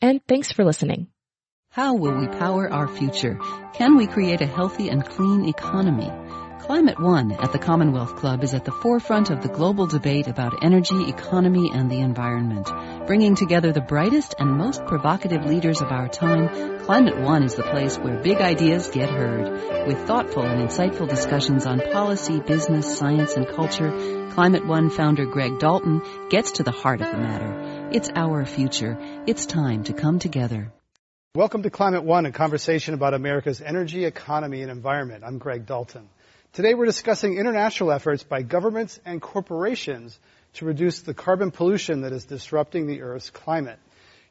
and thanks for listening. How will we power our future? Can we create a healthy and clean economy? Climate One at the Commonwealth Club is at the forefront of the global debate about energy, economy, and the environment. Bringing together the brightest and most provocative leaders of our time, Climate One is the place where big ideas get heard. With thoughtful and insightful discussions on policy, business, science, and culture, Climate One founder Greg Dalton gets to the heart of the matter. It's our future. It's time to come together. Welcome to Climate One, a conversation about America's energy, economy, and environment. I'm Greg Dalton. Today we're discussing international efforts by governments and corporations to reduce the carbon pollution that is disrupting the Earth's climate.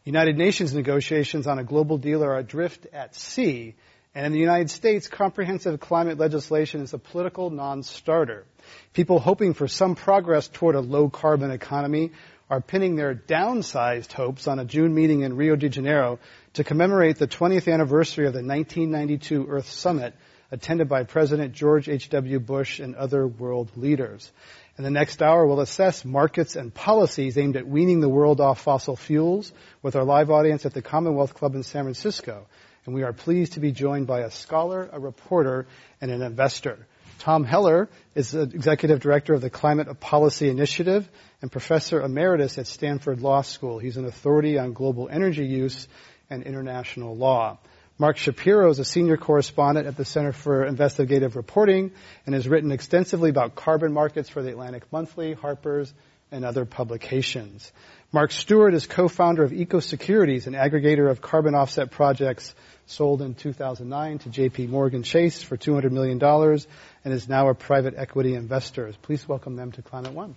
United Nations negotiations on a global deal are adrift at sea, and in the United States, comprehensive climate legislation is a political non-starter. People hoping for some progress toward a low carbon economy are pinning their downsized hopes on a June meeting in Rio de Janeiro to commemorate the 20th anniversary of the 1992 Earth Summit attended by President George H.W. Bush and other world leaders. In the next hour, we'll assess markets and policies aimed at weaning the world off fossil fuels with our live audience at the Commonwealth Club in San Francisco. And we are pleased to be joined by a scholar, a reporter, and an investor. Tom Heller is the Executive Director of the Climate Policy Initiative and Professor Emeritus at Stanford Law School. He's an authority on global energy use and international law. Mark Schapiro is a senior correspondent at the Center for Investigative Reporting and has written extensively about carbon markets for the Atlantic Monthly, Harper's, and other publications. Marc Stuart is co-founder of EcoSecurities, an aggregator of carbon offset projects sold in 2009 to JP Morgan Chase for $200 million and is now a private equity investor. Please welcome them to Climate One.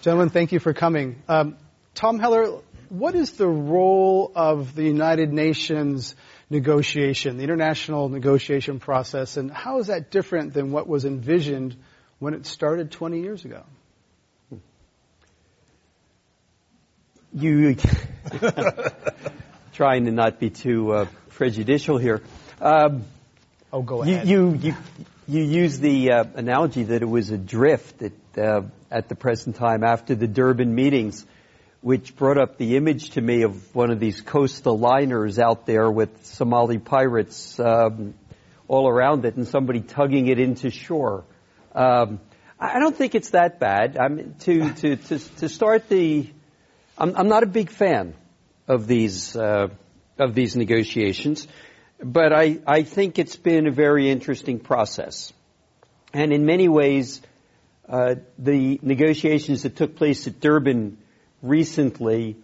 Gentlemen, thank you for coming. Um, Tom Heller, what is the role of the United Nations negotiation, the international negotiation process, and how is that different than what was envisioned when it started 20 years ago? You trying to not be too uh, prejudicial here. Um, oh, go ahead. You you you, you use the uh, analogy that it was a drift at uh, at the present time after the Durban meetings which brought up the image to me of one of these coastal liners out there with Somali pirates um, all around it and somebody tugging it into shore. Um, I don't think it's that bad. I mean, to, to, to, to start the, I'm, I'm not a big fan of these, uh, of these negotiations, but I, I think it's been a very interesting process. And in many ways, uh, the negotiations that took place at Durban recently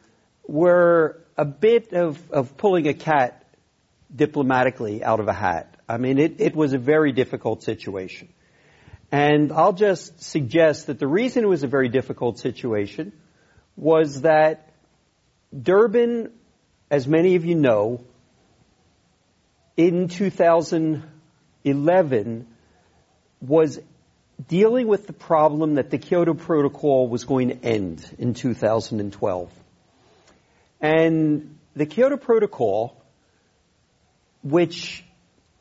were a bit of, of pulling a cat diplomatically out of a hat. I mean, it, it was a very difficult situation. And I'll just suggest that the reason it was a very difficult situation was that Durban, as many of you know, in 2011 was dealing with the problem that the Kyoto Protocol was going to end in 2012. And the Kyoto Protocol, which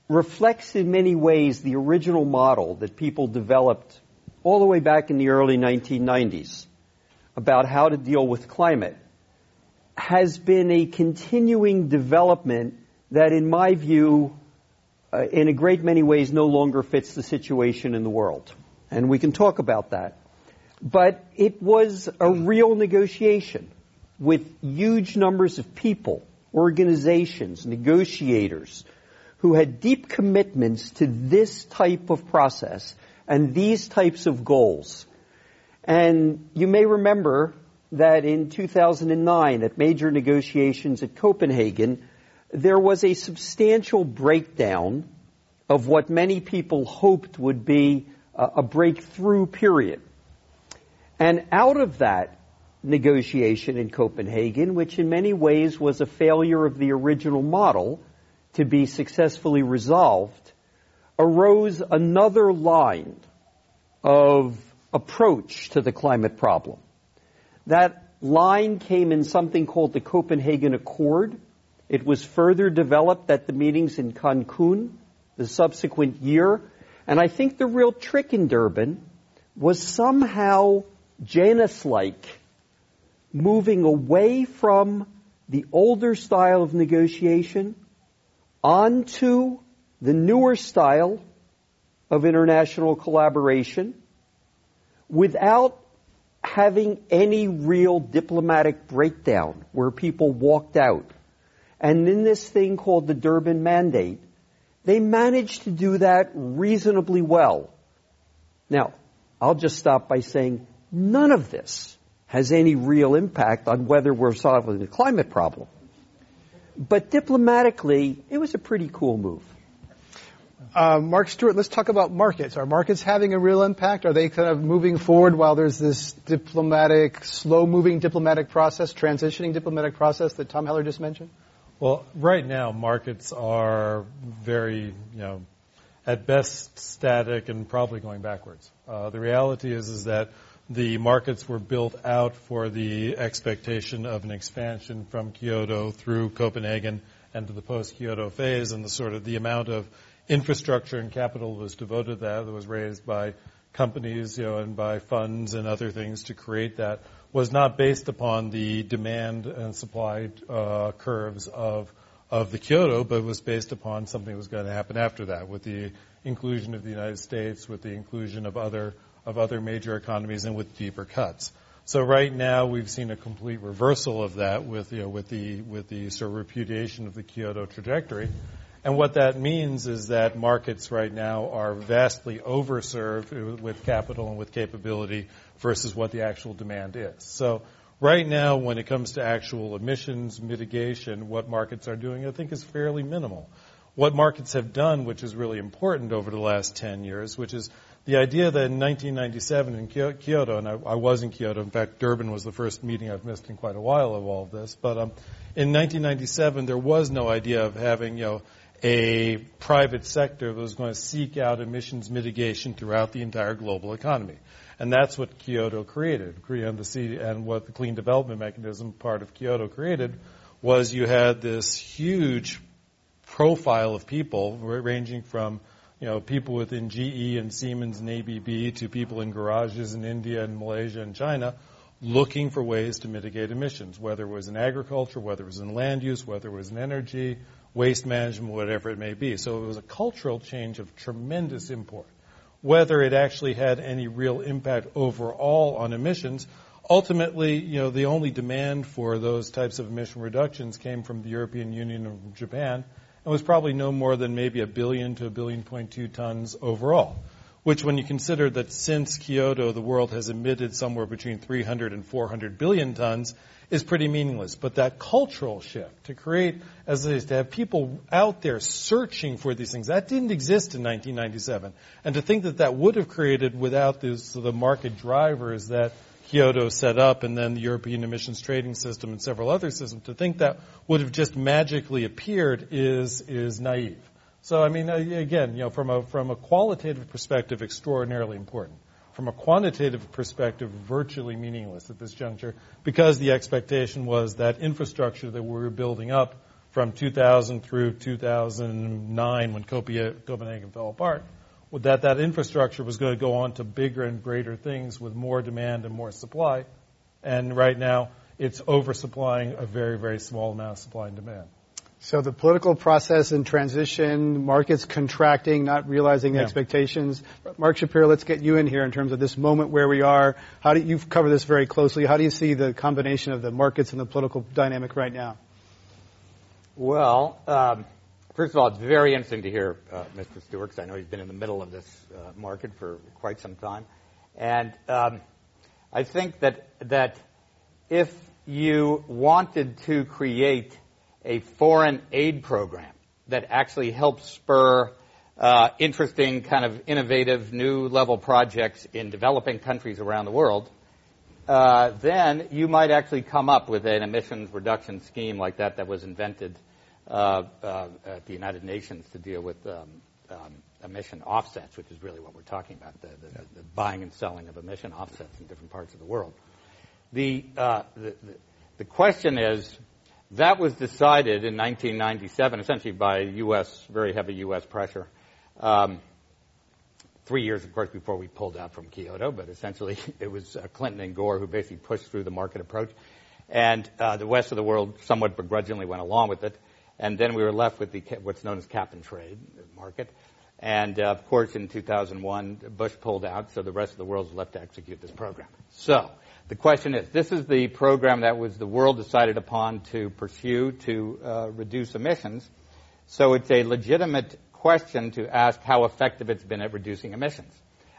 reflects in many ways the original model that people developed all the way back in the early 1990s about how to deal with climate, has been a continuing development that, in my view, uh, in a great many ways no longer fits the situation in the world and we can talk about that. But it was a real negotiation with huge numbers of people, organizations, negotiators who had deep commitments to this type of process and these types of goals. And you may remember that in 2009 at major negotiations at Copenhagen, there was a substantial breakdown of what many people hoped would be a breakthrough period. And out of that negotiation in Copenhagen, which in many ways was a failure of the original model to be successfully resolved, arose another line of approach to the climate problem. That line came in something called the Copenhagen Accord. It was further developed at the meetings in Cancun the subsequent year. And I think the real trick in Durban was somehow Janus-like moving away from the older style of negotiation onto the newer style of international collaboration without having any real diplomatic breakdown where people walked out. And in this thing called the Durban Mandate, they managed to do that reasonably well. Now, I'll just stop by saying none of this has any real impact on whether we're solving the climate problem. But diplomatically, it was a pretty cool move. Uh, Marc Stuart, let's talk about markets. Are markets having a real impact? Are they kind of moving forward while there's this diplomatic, slow-moving diplomatic process, transitioning diplomatic process that Tom Heller just mentioned? Well, right now, markets are very, you know, at best static and probably going backwards. Uh, the reality is, is that the markets were built out for the expectation of an expansion from Kyoto through Copenhagen and to the post-Kyoto phase, and the sort of the amount of infrastructure and capital was devoted to that that was raised by companies, you know, and by funds and other things to create that was not based upon the demand and supply uh, curves of of the Kyoto, but was based upon something that was going to happen after that, with the inclusion of the United States, with the inclusion of other of other major economies and with deeper cuts. So right now we've seen a complete reversal of that with you know with the with the sort of repudiation of the Kyoto trajectory. And what that means is that markets right now are vastly overserved with capital and with capability versus what the actual demand is. So right now, when it comes to actual emissions mitigation, what markets are doing, I think, is fairly minimal. What markets have done, which is really important over the last 10 years, which is the idea that in 1997 in Kyoto, and I, I, was in Kyoto, in fact, Durban was the first meeting I've missed in quite a while of all of this, but um, in 1997 there was no idea of having, you know, a private sector that was going to seek out emissions mitigation throughout the entire global economy. And that's what Kyoto created. And what the Clean Development Mechanism part of Kyoto created was you had this huge profile of people ranging from you know, people within GE and Siemens and ABB to people in garages in India and Malaysia and China looking for ways to mitigate emissions, whether it was in agriculture, whether it was in land use, whether it was in energy, waste management, whatever it may be. So it was a cultural change of tremendous import. Whether it actually had any real impact overall on emissions, ultimately, you know, the only demand for those types of emission reductions came from the European Union and Japan, and was probably no more than maybe a billion to a billion point two tons overall. Which, when you consider that since Kyoto, the world has emitted somewhere between 300 and 400 billion tons, is pretty meaningless. But that cultural shift to create, as I say, to have people out there searching for these things, that didn't exist in 1997. And to think that that would have created without this, the market drivers that Kyoto set up and then the European emissions trading system and several other systems, to think that would have just magically appeared is, is naive. So, I mean, uh, again, you know, from a, from a qualitative perspective, extraordinarily important. From a quantitative perspective, virtually meaningless at this juncture because the expectation was that infrastructure that we were building up from 2000 through 2009 when Copenhagen fell apart that that infrastructure was going to go on to bigger and greater things with more demand and more supply. And right now, it's oversupplying a very, very small amount of supply and demand. So the political process and transition, markets contracting, not realizing yeah. expectations. Mark Schapiro, let's get you in here in terms of this moment where we are. How do you cover this very closely? How do you see the combination of the markets and the political dynamic right now? Well, um, first of all, it's very interesting to hear uh, Mr. Stuart, because I know he's been in the middle of this uh, market for quite some time. And um, I think that, that if you wanted to create a foreign aid program that actually helps spur uh, interesting, kind of innovative, new level projects in developing countries around the world, uh, then you might actually come up with an emissions reduction scheme like that that was invented uh, uh, at the United Nations to deal with um, um, emission offsets, which is really what we're talking about, the, the, yeah. the, buying and selling of emission offsets in different parts of the world. The, uh, the, the, question is, that was decided in 1997, essentially by U.S., very heavy U.S. pressure. Um, three years, of course, before we pulled out from Kyoto, but essentially it was uh, Clinton and Gore who basically pushed through the market approach. And uh, the rest of the world somewhat begrudgingly went along with it. And then we were left with the, what's known as cap and trade market. And uh, of course, in 2001, Bush pulled out, so the rest of the world was left to execute this program. So the question is, this is the program that was the world decided upon to pursue to uh, reduce emissions. So it's a legitimate question to ask how effective it's been at reducing emissions.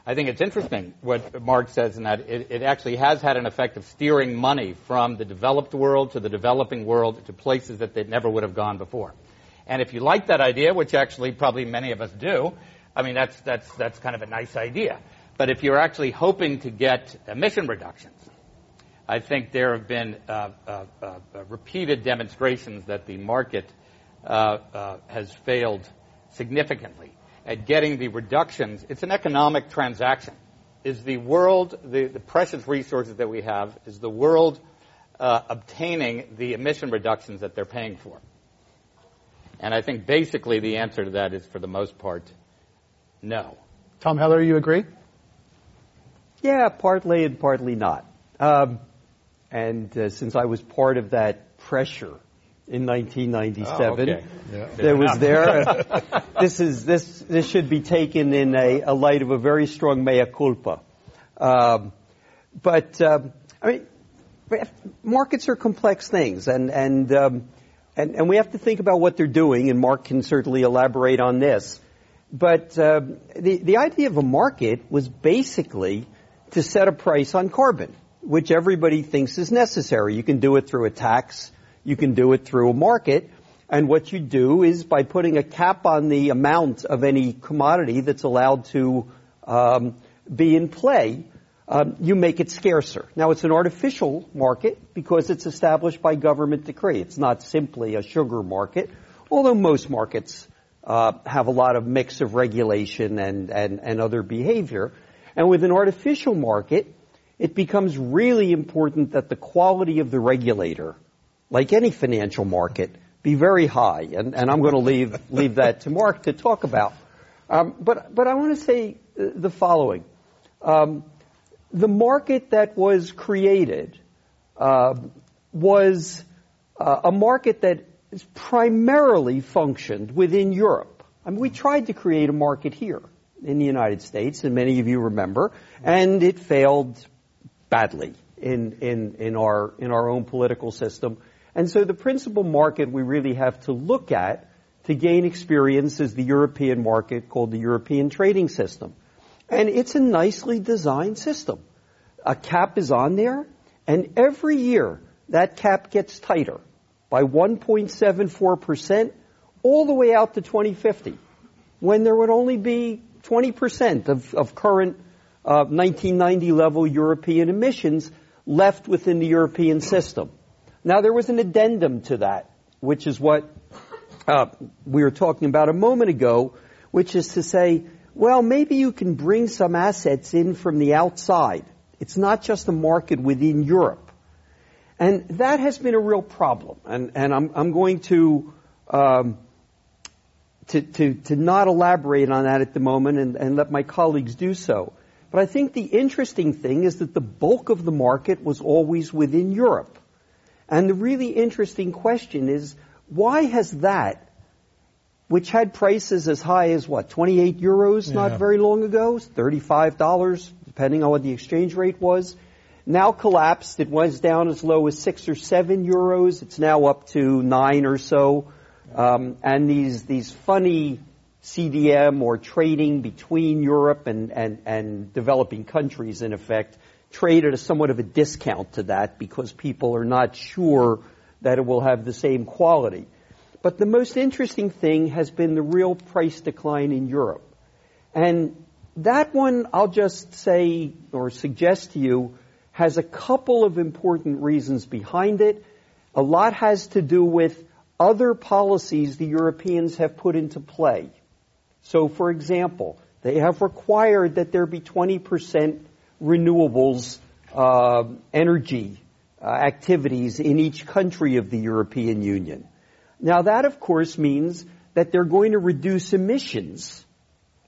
I think it's interesting what Mark says in that it, it, actually has had an effect of steering money from the developed world to the developing world to places that they never would have gone before. And if you like that idea, which actually probably many of us do, I mean, that's, that's, that's kind of a nice idea. But if you're actually hoping to get emission reductions, I think there have been uh, uh, uh, repeated demonstrations that the market uh, uh, has failed significantly at getting the reductions. It's an economic transaction. Is the world, the, the precious resources that we have, is the world uh, obtaining the emission reductions that they're paying for? And I think basically the answer to that is, for the most part, no. Tom Heller, you agree? Yeah, partly and partly not. Um, and uh, since I was part of that pressure in 1997. Oh, okay. yeah. That was there. this is this this should be taken in a, a light of a very strong mea culpa. Um, but um, I mean, markets are complex things, and and, um, and and we have to think about what they're doing. And Mark can certainly elaborate on this. But uh, the the idea of a market was basically to set a price on carbon, which everybody thinks is necessary. You can do it through a tax you can do it through a market. And what you do is by putting a cap on the amount of any commodity that's allowed to um, be in play, um, you make it scarcer. Now it's an artificial market because it's established by government decree. It's not simply a sugar market, although most markets uh, have a lot of mix of regulation and, and, and other behavior. And with an artificial market, it becomes really important that the quality of the regulator like any financial market, be very high. And, and I'm going to leave, leave that to Mark to talk about. Um, but, but I want to say the following. Um, the market that was created uh, was uh, a market that primarily functioned within Europe. I mean, we tried to create a market here in the United States, and many of you remember, and it failed badly in, in, in, our, in our own political system. And so the principal market we really have to look at to gain experience is the European market called the European trading system. And it's a nicely designed system. A cap is on there, and every year that cap gets tighter by 1.74% all the way out to 2050, when there would only be 20% of, of current uh, 1990 level European emissions left within the European system. Now, there was an addendum to that, which is what uh, we were talking about a moment ago, which is to say, well, maybe you can bring some assets in from the outside. It's not just a market within Europe. And that has been a real problem. And, and I'm, I'm going to, um, to, to, to, not elaborate on that at the moment and, and let my colleagues do so. But I think the interesting thing is that the bulk of the market was always within Europe. And the really interesting question is, why has that, which had prices as high as what, 28 euros yeah. not very long ago, $35, depending on what the exchange rate was, now collapsed. It was down as low as six or seven euros. It's now up to nine or so. Um, and these, these funny CDM or trading between Europe and, and, and developing countries, in effect, trade at a somewhat of a discount to that because people are not sure that it will have the same quality. But the most interesting thing has been the real price decline in Europe. And that one, I'll just say or suggest to you, has a couple of important reasons behind it. A lot has to do with other policies the Europeans have put into play. So, for example, they have required that there be 20% renewables uh, energy uh, activities in each country of the European Union. Now, that, of course, means that they're going to reduce emissions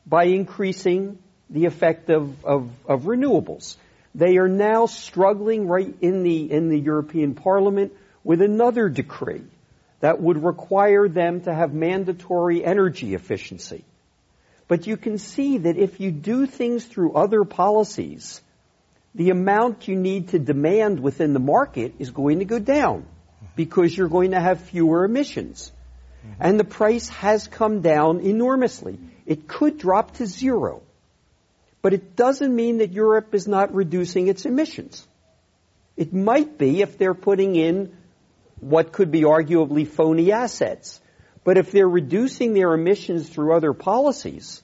by increasing the effect of, of, of renewables. They are now struggling right in the, in the European Parliament with another decree that would require them to have mandatory energy efficiency. But you can see that if you do things through other policies, the amount you need to demand within the market is going to go down because you're going to have fewer emissions. Mm-hmm. And the price has come down enormously. It could drop to zero. But it doesn't mean that Europe is not reducing its emissions. It might be if they're putting in what could be arguably phony assets. But if they're reducing their emissions through other policies,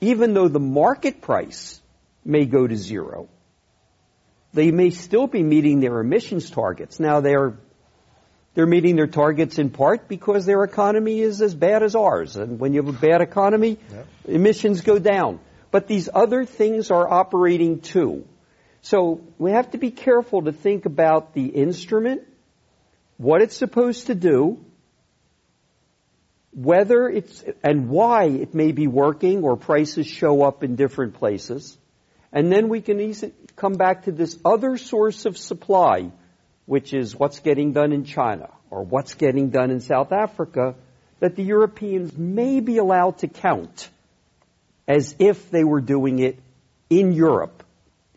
even though the market price may go to zero, they may still be meeting their emissions targets. Now they're they're meeting their targets in part because their economy is as bad as ours. And when you have a bad economy, yep. emissions go down. But these other things are operating too. So we have to be careful to think about the instrument, what it's supposed to do, whether it's, and why it may be working or prices show up in different places. And then we can easily come back to this other source of supply, which is what's getting done in China or what's getting done in South Africa that the Europeans may be allowed to count as if they were doing it in Europe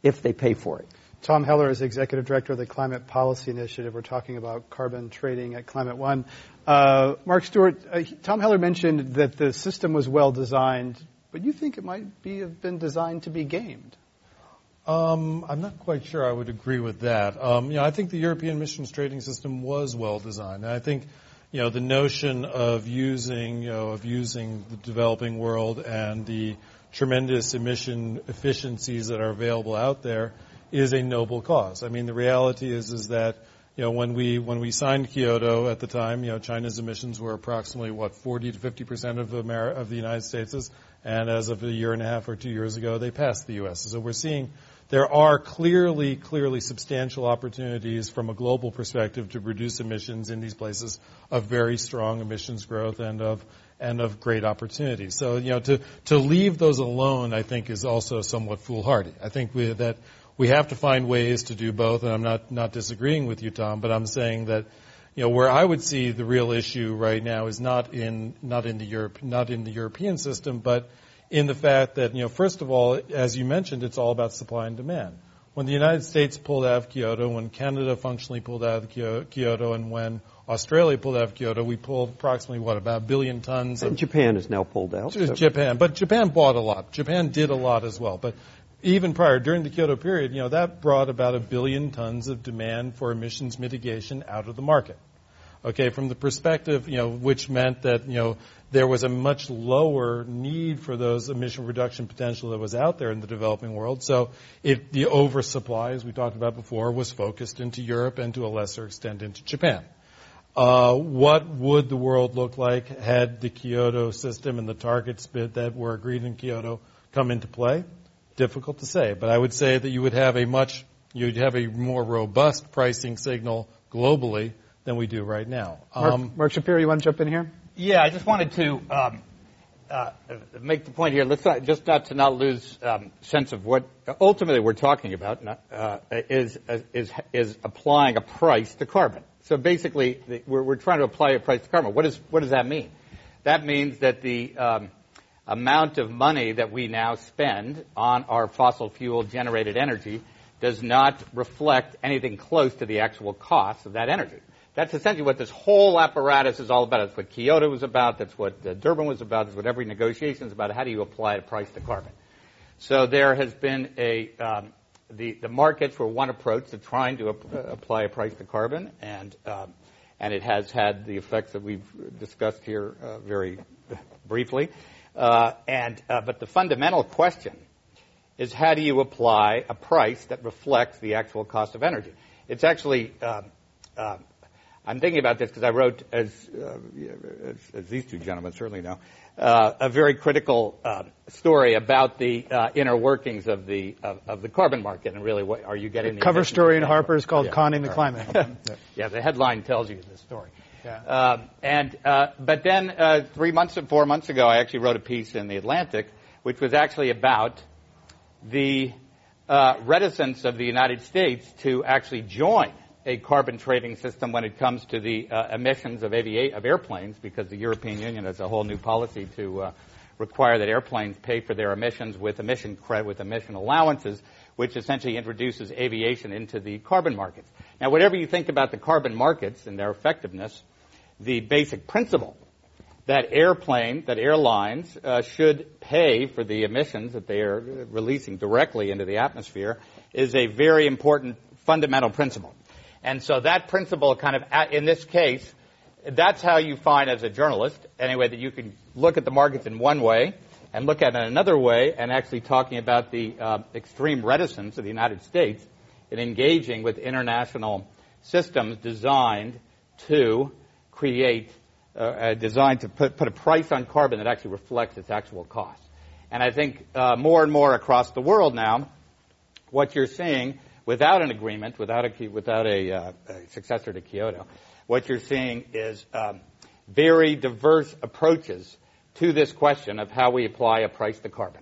if they pay for it. Tom Heller is Executive Director of the Climate Policy Initiative. We're talking about carbon trading at Climate One. Uh, Marc Stuart, uh, Tom Heller mentioned that the system was well designed, but you think it might be, have been designed to be gamed? Um, I'm not quite sure I would agree with that. Um, you know, I think the European emissions trading system was well designed. And I think you know, the notion of using, you know, of using the developing world and the tremendous emission efficiencies that are available out there is a noble cause. I mean, the reality is, is that, you know, when we, when we signed Kyoto at the time, you know, China's emissions were approximately, what, 40 to 50 percent of, Ameri- of the United States' and as of a year and a half or two years ago, they passed the U.S. So we're seeing there are clearly, clearly substantial opportunities from a global perspective to reduce emissions in these places of very strong emissions growth and of and of great opportunity. So, you know, to, to leave those alone, I think, is also somewhat foolhardy. I think we, that we have to find ways to do both, and I'm not, not disagreeing with you, Tom, but I'm saying that, you know, where I would see the real issue right now is not in, not in the Europe, not in the European system, but in the fact that, you know, first of all, as you mentioned, it's all about supply and demand. When the United States pulled out of Kyoto, when Canada functionally pulled out of Kyoto, and when Australia pulled out of Kyoto, we pulled approximately what about a billion tons. And of, Japan has now pulled out. So. Japan, but Japan bought a lot. Japan did a lot as well. But even prior, during the Kyoto period, you know, that brought about a billion tons of demand for emissions mitigation out of the market. Okay, from the perspective, you know, which meant that, you know, there was a much lower need for those emission reduction potential that was out there in the developing world. So it, the oversupply, as we talked about before, was focused into Europe and to a lesser extent into Japan. Uh, what would the world look like had the Kyoto system and the targets that were agreed in Kyoto come into play? Difficult to say, but I would say that you would have a much, you'd have a more robust pricing signal globally than we do right now. Um, Mark, Mark Schapiro, you want to jump in here? Yeah, I just wanted to um, uh, make the point here. Let's not, just not to not lose um, sense of what ultimately we're talking about not, uh, is is is applying a price to carbon. So basically, the, we're, we're trying to apply a price to carbon. What is what does that mean? That means that the um, amount of money that we now spend on our fossil fuel generated energy does not reflect anything close to the actual cost of that energy. That's essentially what this whole apparatus is all about. That's what Kyoto was about. That's what uh, Durban was about. That's what every negotiation is about. How do you apply a price to carbon? So there has been a um, the the markets were one approach to trying to ap- uh, apply a price to carbon, and um, and it has had the effects that we've discussed here uh, very briefly. Uh, and uh, but the fundamental question is how do you apply a price that reflects the actual cost of energy? It's actually um, um I'm thinking about this because I wrote, as, uh, as, as, these two gentlemen certainly know, uh, a very critical uh, story about the uh, inner workings of the of, of, the carbon market and really what are you getting the cover story in Harper's called yeah. "Conning the Climate." yeah, the headline tells you the story. Um, and uh, but then uh, three months, four months ago, I actually wrote a piece in the Atlantic, which was actually about the reticence of the United States to actually join a carbon trading system when it comes to the uh, emissions of, aviate, of airplanes, because the European Union has a whole new policy to uh, require that airplanes pay for their emissions with emission credit, with emission allowances, which essentially introduces aviation into the carbon markets. Now, whatever you think about the carbon markets and their effectiveness, the basic principle that airplane, that airlines uh, should pay for the emissions that they are releasing directly into the atmosphere is a very important fundamental principle. And so that principle kind of, in this case, that's how you find as a journalist, anyway, that you can look at the markets in one way and look at it another way and actually talking about the uh, extreme reticence of the United States in engaging with international systems designed to create, uh, designed to put, put a price on carbon that actually reflects its actual cost. And I think uh, more and more across the world now, what you're seeing without an agreement, without a, without a, uh, a successor to Kyoto, what you're seeing is um, very diverse approaches to this question of how we apply a price to carbon.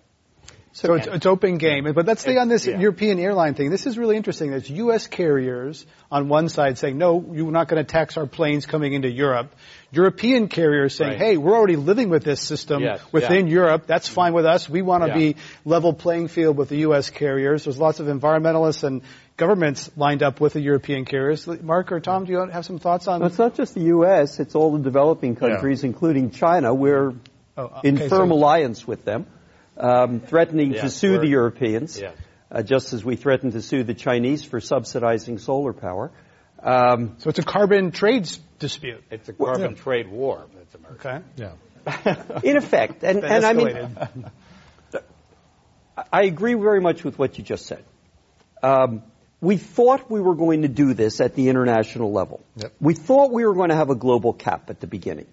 So it's, it's, open game. But let's stay on this yeah. European airline thing. This is really interesting. There's U.S. carriers on one side saying, no, you're not going to tax our planes coming into Europe. European carriers saying, right. hey, we're already living with this system yes. within yeah. Europe. That's fine with us. We want to yeah. be level playing field with the U.S. carriers. There's lots of environmentalists and governments lined up with the European carriers. Mark or Tom, do you have some thoughts on? Well, it's not just the U.S. It's all the developing countries, including China. We're oh, uh, okay, in firm so alliance with them um, threatening to sue the Europeans, uh, just as we threatened to sue the Chinese for subsidizing solar power. Um, so it's a carbon trade dispute. It's a carbon well, yeah. trade war that's emerged. Okay. Yeah. In effect, and, and I mean, I agree very much with what you just said. Um, we thought we were going to do this at the international level. Yep. We thought we were going to have a global cap at the beginning.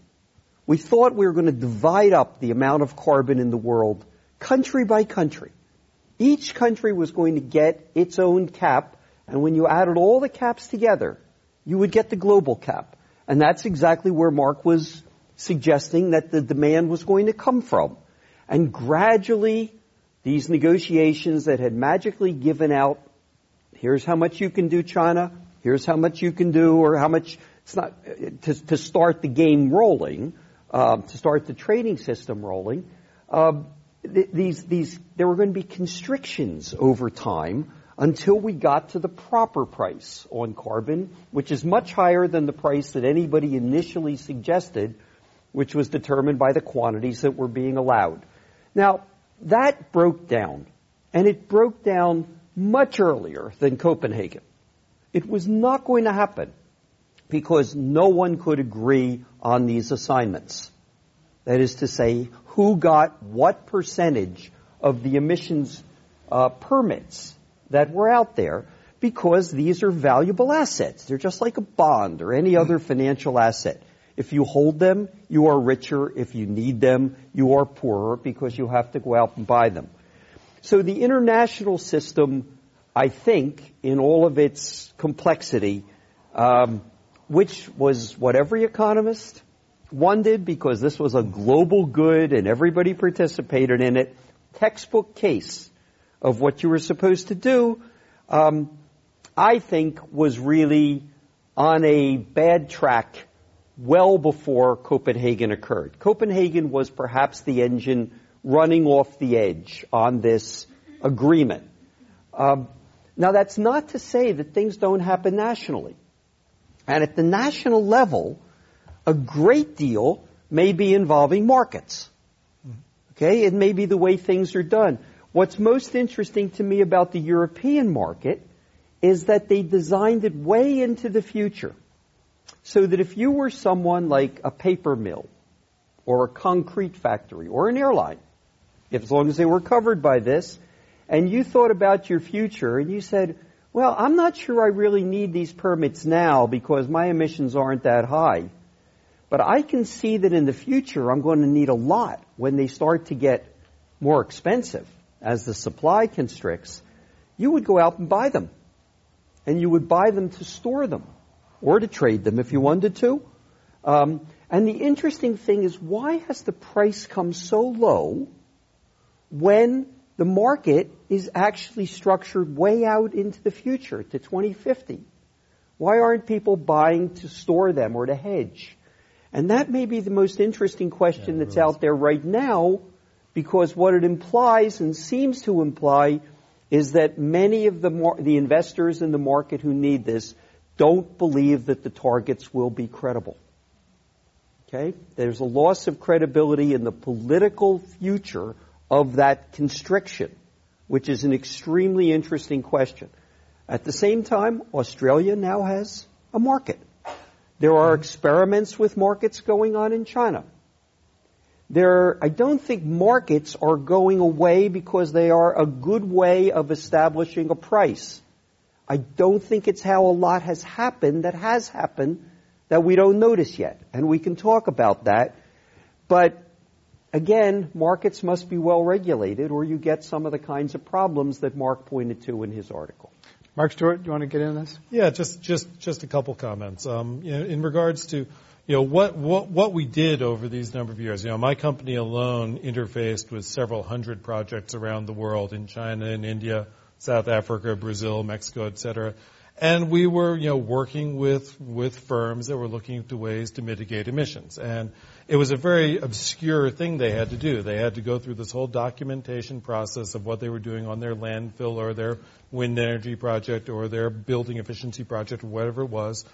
We thought we were going to divide up the amount of carbon in the world country by country. Each country was going to get its own cap, and when you added all the caps together, you would get the global cap. And that's exactly where Mark was suggesting that the demand was going to come from. And gradually, these negotiations that had magically given out, here's how much you can do, China, here's how much you can do, or how much, it's not, to, to start the game rolling, uh, to start the trading system rolling, uh, these, these, there were going to be constrictions over time until we got to the proper price on carbon, which is much higher than the price that anybody initially suggested, which was determined by the quantities that were being allowed. Now, that broke down, and it broke down much earlier than Copenhagen. It was not going to happen because no one could agree on these assignments. That is to say, who got what percentage of the emissions uh, permits that were out there because these are valuable assets. They're just like a bond or any other financial asset. If you hold them, you are richer. If you need them, you are poorer because you have to go out and buy them. So the international system, I think, in all of its complexity, um, which was what every economist one did because this was a global good and everybody participated in it. Textbook case of what you were supposed to do, um, I think was really on a bad track well before Copenhagen occurred. Copenhagen was perhaps the engine running off the edge on this agreement. Um, now that's not to say that things don't happen nationally. And at the national level, a great deal may be involving markets. Okay, it may be the way things are done. What's most interesting to me about the European market is that they designed it way into the future. So that if you were someone like a paper mill or a concrete factory or an airline, if as long as they were covered by this, and you thought about your future and you said, well, I'm not sure I really need these permits now because my emissions aren't that high. But I can see that in the future I'm going to need a lot when they start to get more expensive as the supply constricts. You would go out and buy them. And you would buy them to store them or to trade them if you wanted to. Um, and the interesting thing is why has the price come so low when the market is actually structured way out into the future to 2050? Why aren't people buying to store them or to hedge? And that may be the most interesting question yeah, that's out there right now because what it implies and seems to imply is that many of the, mar- the investors in the market who need this don't believe that the targets will be credible. Okay? There's a loss of credibility in the political future of that constriction, which is an extremely interesting question. At the same time, Australia now has a market. There are experiments with markets going on in China. There, I don't think markets are going away because they are a good way of establishing a price. I don't think it's how a lot has happened that has happened that we don't notice yet. And we can talk about that. But again, markets must be well regulated or you get some of the kinds of problems that Mark pointed to in his article. Marc Stuart, do you want to get in this? Yeah, just just just a couple comments. Um, you know, in regards to you know what what what we did over these number of years. You know, my company alone interfaced with several hundred projects around the world in China and India, South Africa, Brazil, Mexico, et cetera. And we were, you know, working with, with firms that were looking to ways to mitigate emissions. And it was a very obscure thing they had to do. They had to go through this whole documentation process of what they were doing on their landfill or their wind energy project or their building efficiency project or whatever it was,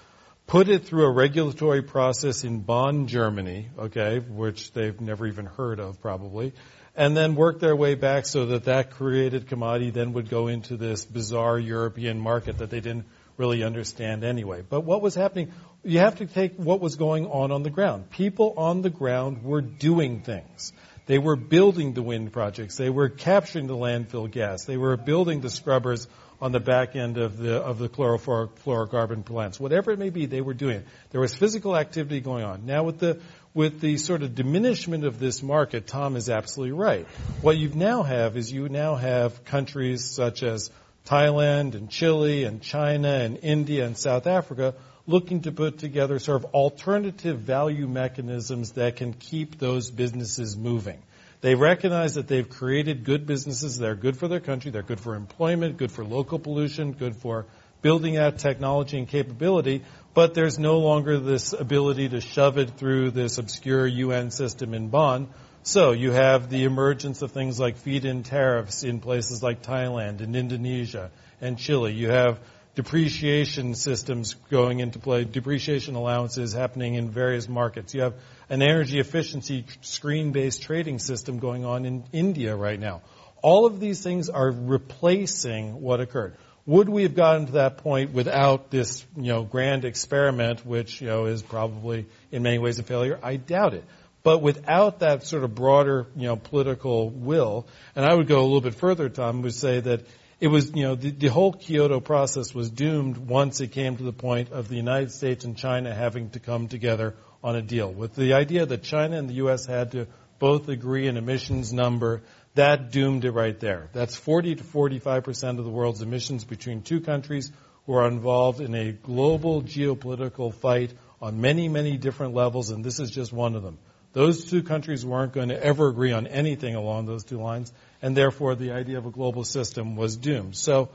put it through a regulatory process in Bonn, Germany, okay, which they've never even heard of probably, and then work their way back so that that created commodity then would go into this bizarre European market that they didn't really understand anyway. But what was happening, you have to take what was going on on the ground. People on the ground were doing things. They were building the wind projects. They were capturing the landfill gas. They were building the scrubbers on the back end of the of the chlorofluorocarbon plants. Whatever it may be, they were doing it. There was physical activity going on. Now with the with the sort of diminishment of this market, Tom is absolutely right. What you now have is you now have countries such as Thailand and Chile and China and India and South Africa looking to put together sort of alternative value mechanisms that can keep those businesses moving. They recognize that they've created good businesses that are good for their country, they're good for employment, good for local pollution, good for building out technology and capability, but there's no longer this ability to shove it through this obscure UN system in Bonn. So you have the emergence of things like feed-in tariffs in places like Thailand and Indonesia and Chile. You have depreciation systems going into play, depreciation allowances happening in various markets. You have an energy efficiency screen-based trading system going on in India right now. All of these things are replacing what occurred. Would we have gotten to that point without this, you know, grand experiment, which, you know, is probably in many ways a failure? I doubt it. But without that sort of broader, you know, political will, and I would go a little bit further, Tom, would say that it was, you know, the, the, whole Kyoto process was doomed once it came to the point of the United States and China having to come together on a deal. With the idea that China and the U.S. had to both agree an emissions number, that doomed it right there. That's 40 to 45 percent of the world's emissions between two countries who are involved in a global geopolitical fight on many, many different levels, and this is just one of them. Those two countries weren't going to ever agree on anything along those two lines, and therefore the idea of a global system was doomed. So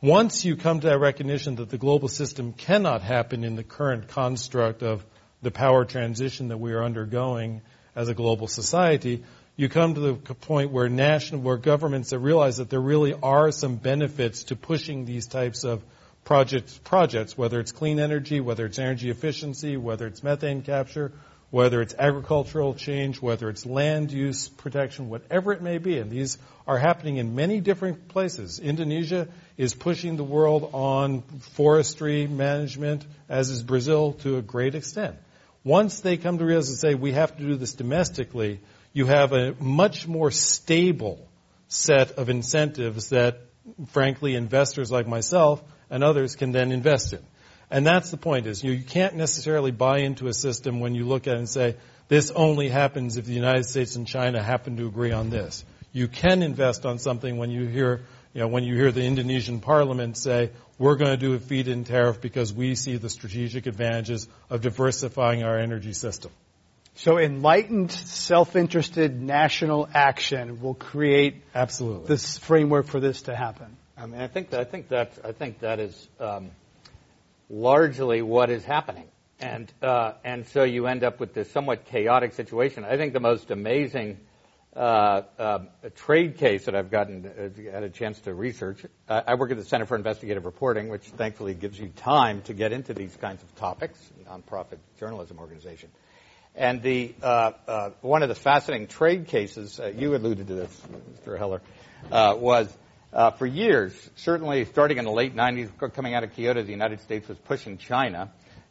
once you come to that recognition that the global system cannot happen in the current construct of the power transition that we are undergoing as a global society, you come to the point where national, where governments that realize that there really are some benefits to pushing these types of projects, projects, whether it's clean energy, whether it's energy efficiency, whether it's methane capture, whether it's agricultural change, whether it's land use protection, whatever it may be. And these are happening in many different places. Indonesia is pushing the world on forestry management, as is Brazil to a great extent. Once they come to realize and say, we have to do this domestically, you have a much more stable set of incentives that, frankly, investors like myself and others can then invest in. And that's the point is you can't necessarily buy into a system when you look at it and say, this only happens if the United States and China happen to agree on this. You can invest on something when you hear, you know, when you hear the Indonesian parliament say, we're going to do a feed-in tariff because we see the strategic advantages of diversifying our energy system. So enlightened, self-interested national action will create absolutely this framework for this to happen. I mean, I think that I think that I think that is um, largely what is happening. And, uh, and so you end up with this somewhat chaotic situation. I think the most amazing uh, uh, trade case that I've gotten uh, had a chance to research. Uh, I work at the Center for Investigative Reporting, which thankfully gives you time to get into these kinds of topics, nonprofit journalism organization. And the uh, uh, one of the fascinating trade cases you alluded to this, Mr. Heller, was uh, for years, certainly starting in the late 90s, coming out of Kyoto, the United States was pushing China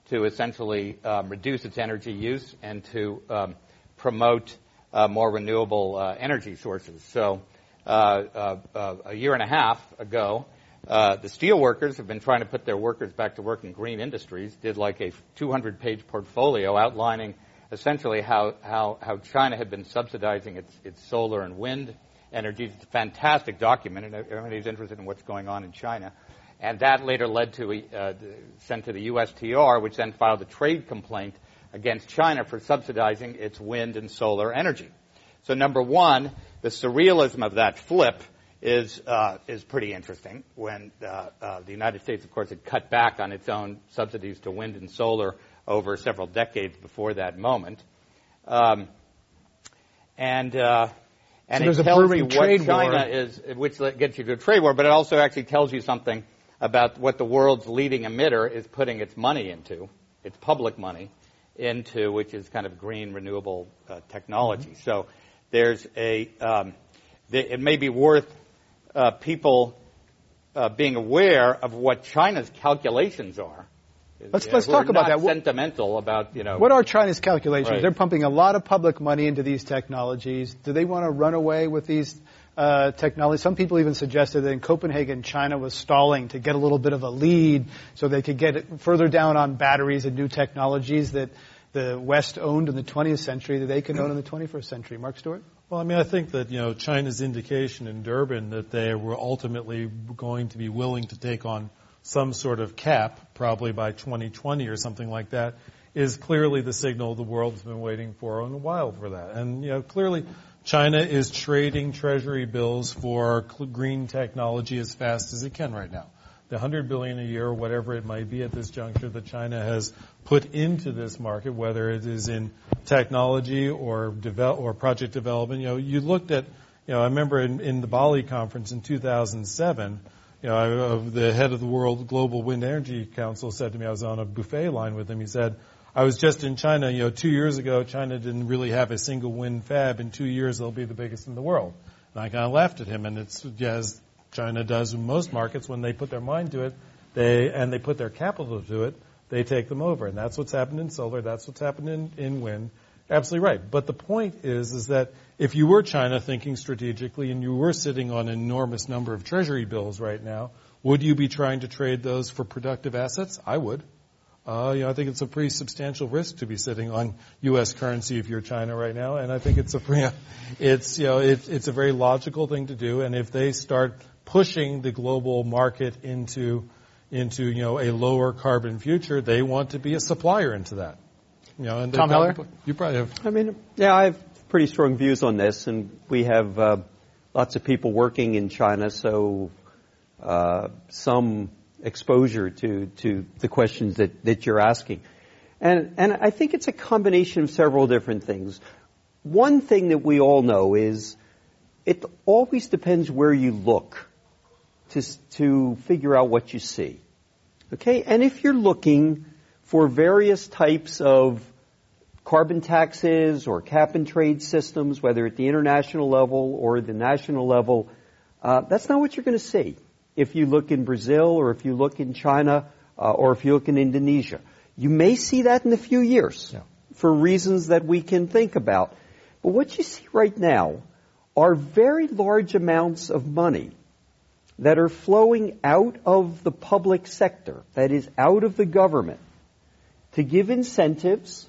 to essentially um, reduce its energy use and to um, promote uh, more renewable uh, energy sources. So, uh, uh, uh, a year and a half ago, the steel workers have been trying to put their workers back to work in green industries. Did like a 200-page portfolio outlining essentially how, how, how China had been subsidizing its, its solar and wind energy. It's a fantastic document, and everybody's interested in what's going on in China. And that later led to a, uh, sent to the USTR, which then filed a trade complaint against China for subsidizing its wind and solar energy. So number one, the surrealism of that flip is uh, is pretty interesting. When uh, uh, the United States, of course, had cut back on its own subsidies to wind and solar over several decades before that moment, um, and uh, and so it tells you what China war. is, which gets you to a trade war, but it also actually tells you something about what the world's leading emitter is putting its money into, its public money into, which is kind of green renewable uh, technology. Mm-hmm. So there's a, um, it may be worth uh, people uh, being aware of what China's calculations are Let's let's talk about that. Sentimental about you know. What are China's calculations? Right. They're pumping a lot of public money into these technologies. Do they want to run away with these uh, technologies? Some people even suggested that in Copenhagen, China was stalling to get a little bit of a lead so they could get further down on batteries and new technologies that the West owned in the 20th century that they can own in the 21st century. Marc Stuart. Well, I mean, I think that you know China's indication in Durban that they were ultimately going to be willing to take on some sort of cap, probably by 2020 or something like that, is clearly the signal the world's been waiting for in a while for that. And, you know, clearly China is trading treasury bills for green technology as fast as it can right now. The 100 billion a year, whatever it might be at this juncture that China has put into this market, whether it is in technology or develop, or project development, you know, you looked at, you know, I remember in, in the Bali conference in 2007, you know, the head of the World Global Wind Energy Council said to me, I was on a buffet line with him. He said, I was just in China, you know, two years ago, China didn't really have a single wind fab. In two years, they'll be the biggest in the world. And I kind of laughed at him. And it's, as China does in most markets, when they put their mind to it, they, and they put their capital to it, they take them over. And that's what's happened in solar. That's what's happened in, in wind. Absolutely right. But the point is, is that if you were China thinking strategically and you were sitting on an enormous number of treasury bills right now, would you be trying to trade those for productive assets? I would. Uh, you know, I think it's a pretty substantial risk to be sitting on U.S. currency if you're China right now, and I think it's a it's you know it's it's a very logical thing to do. And if they start pushing the global market into into you know a lower carbon future, they want to be a supplier into that. You know, and Tom Heller, you probably have. I mean, yeah, I have pretty strong views on this, and we have uh, lots of people working in China, so uh, some exposure to to the questions that that you're asking, and and I think it's a combination of several different things. One thing that we all know is it always depends where you look to to figure out what you see. Okay? And if you're looking for various types of carbon taxes or cap and trade systems, whether at the international level or the national level, uh, that's not what you're going to see if you look in Brazil or if you look in China uh, or if you look in Indonesia. You may see that in a few years yeah. for reasons that we can think about. But what you see right now are very large amounts of money that are flowing out of the public sector, that is, out of the government, to give incentives.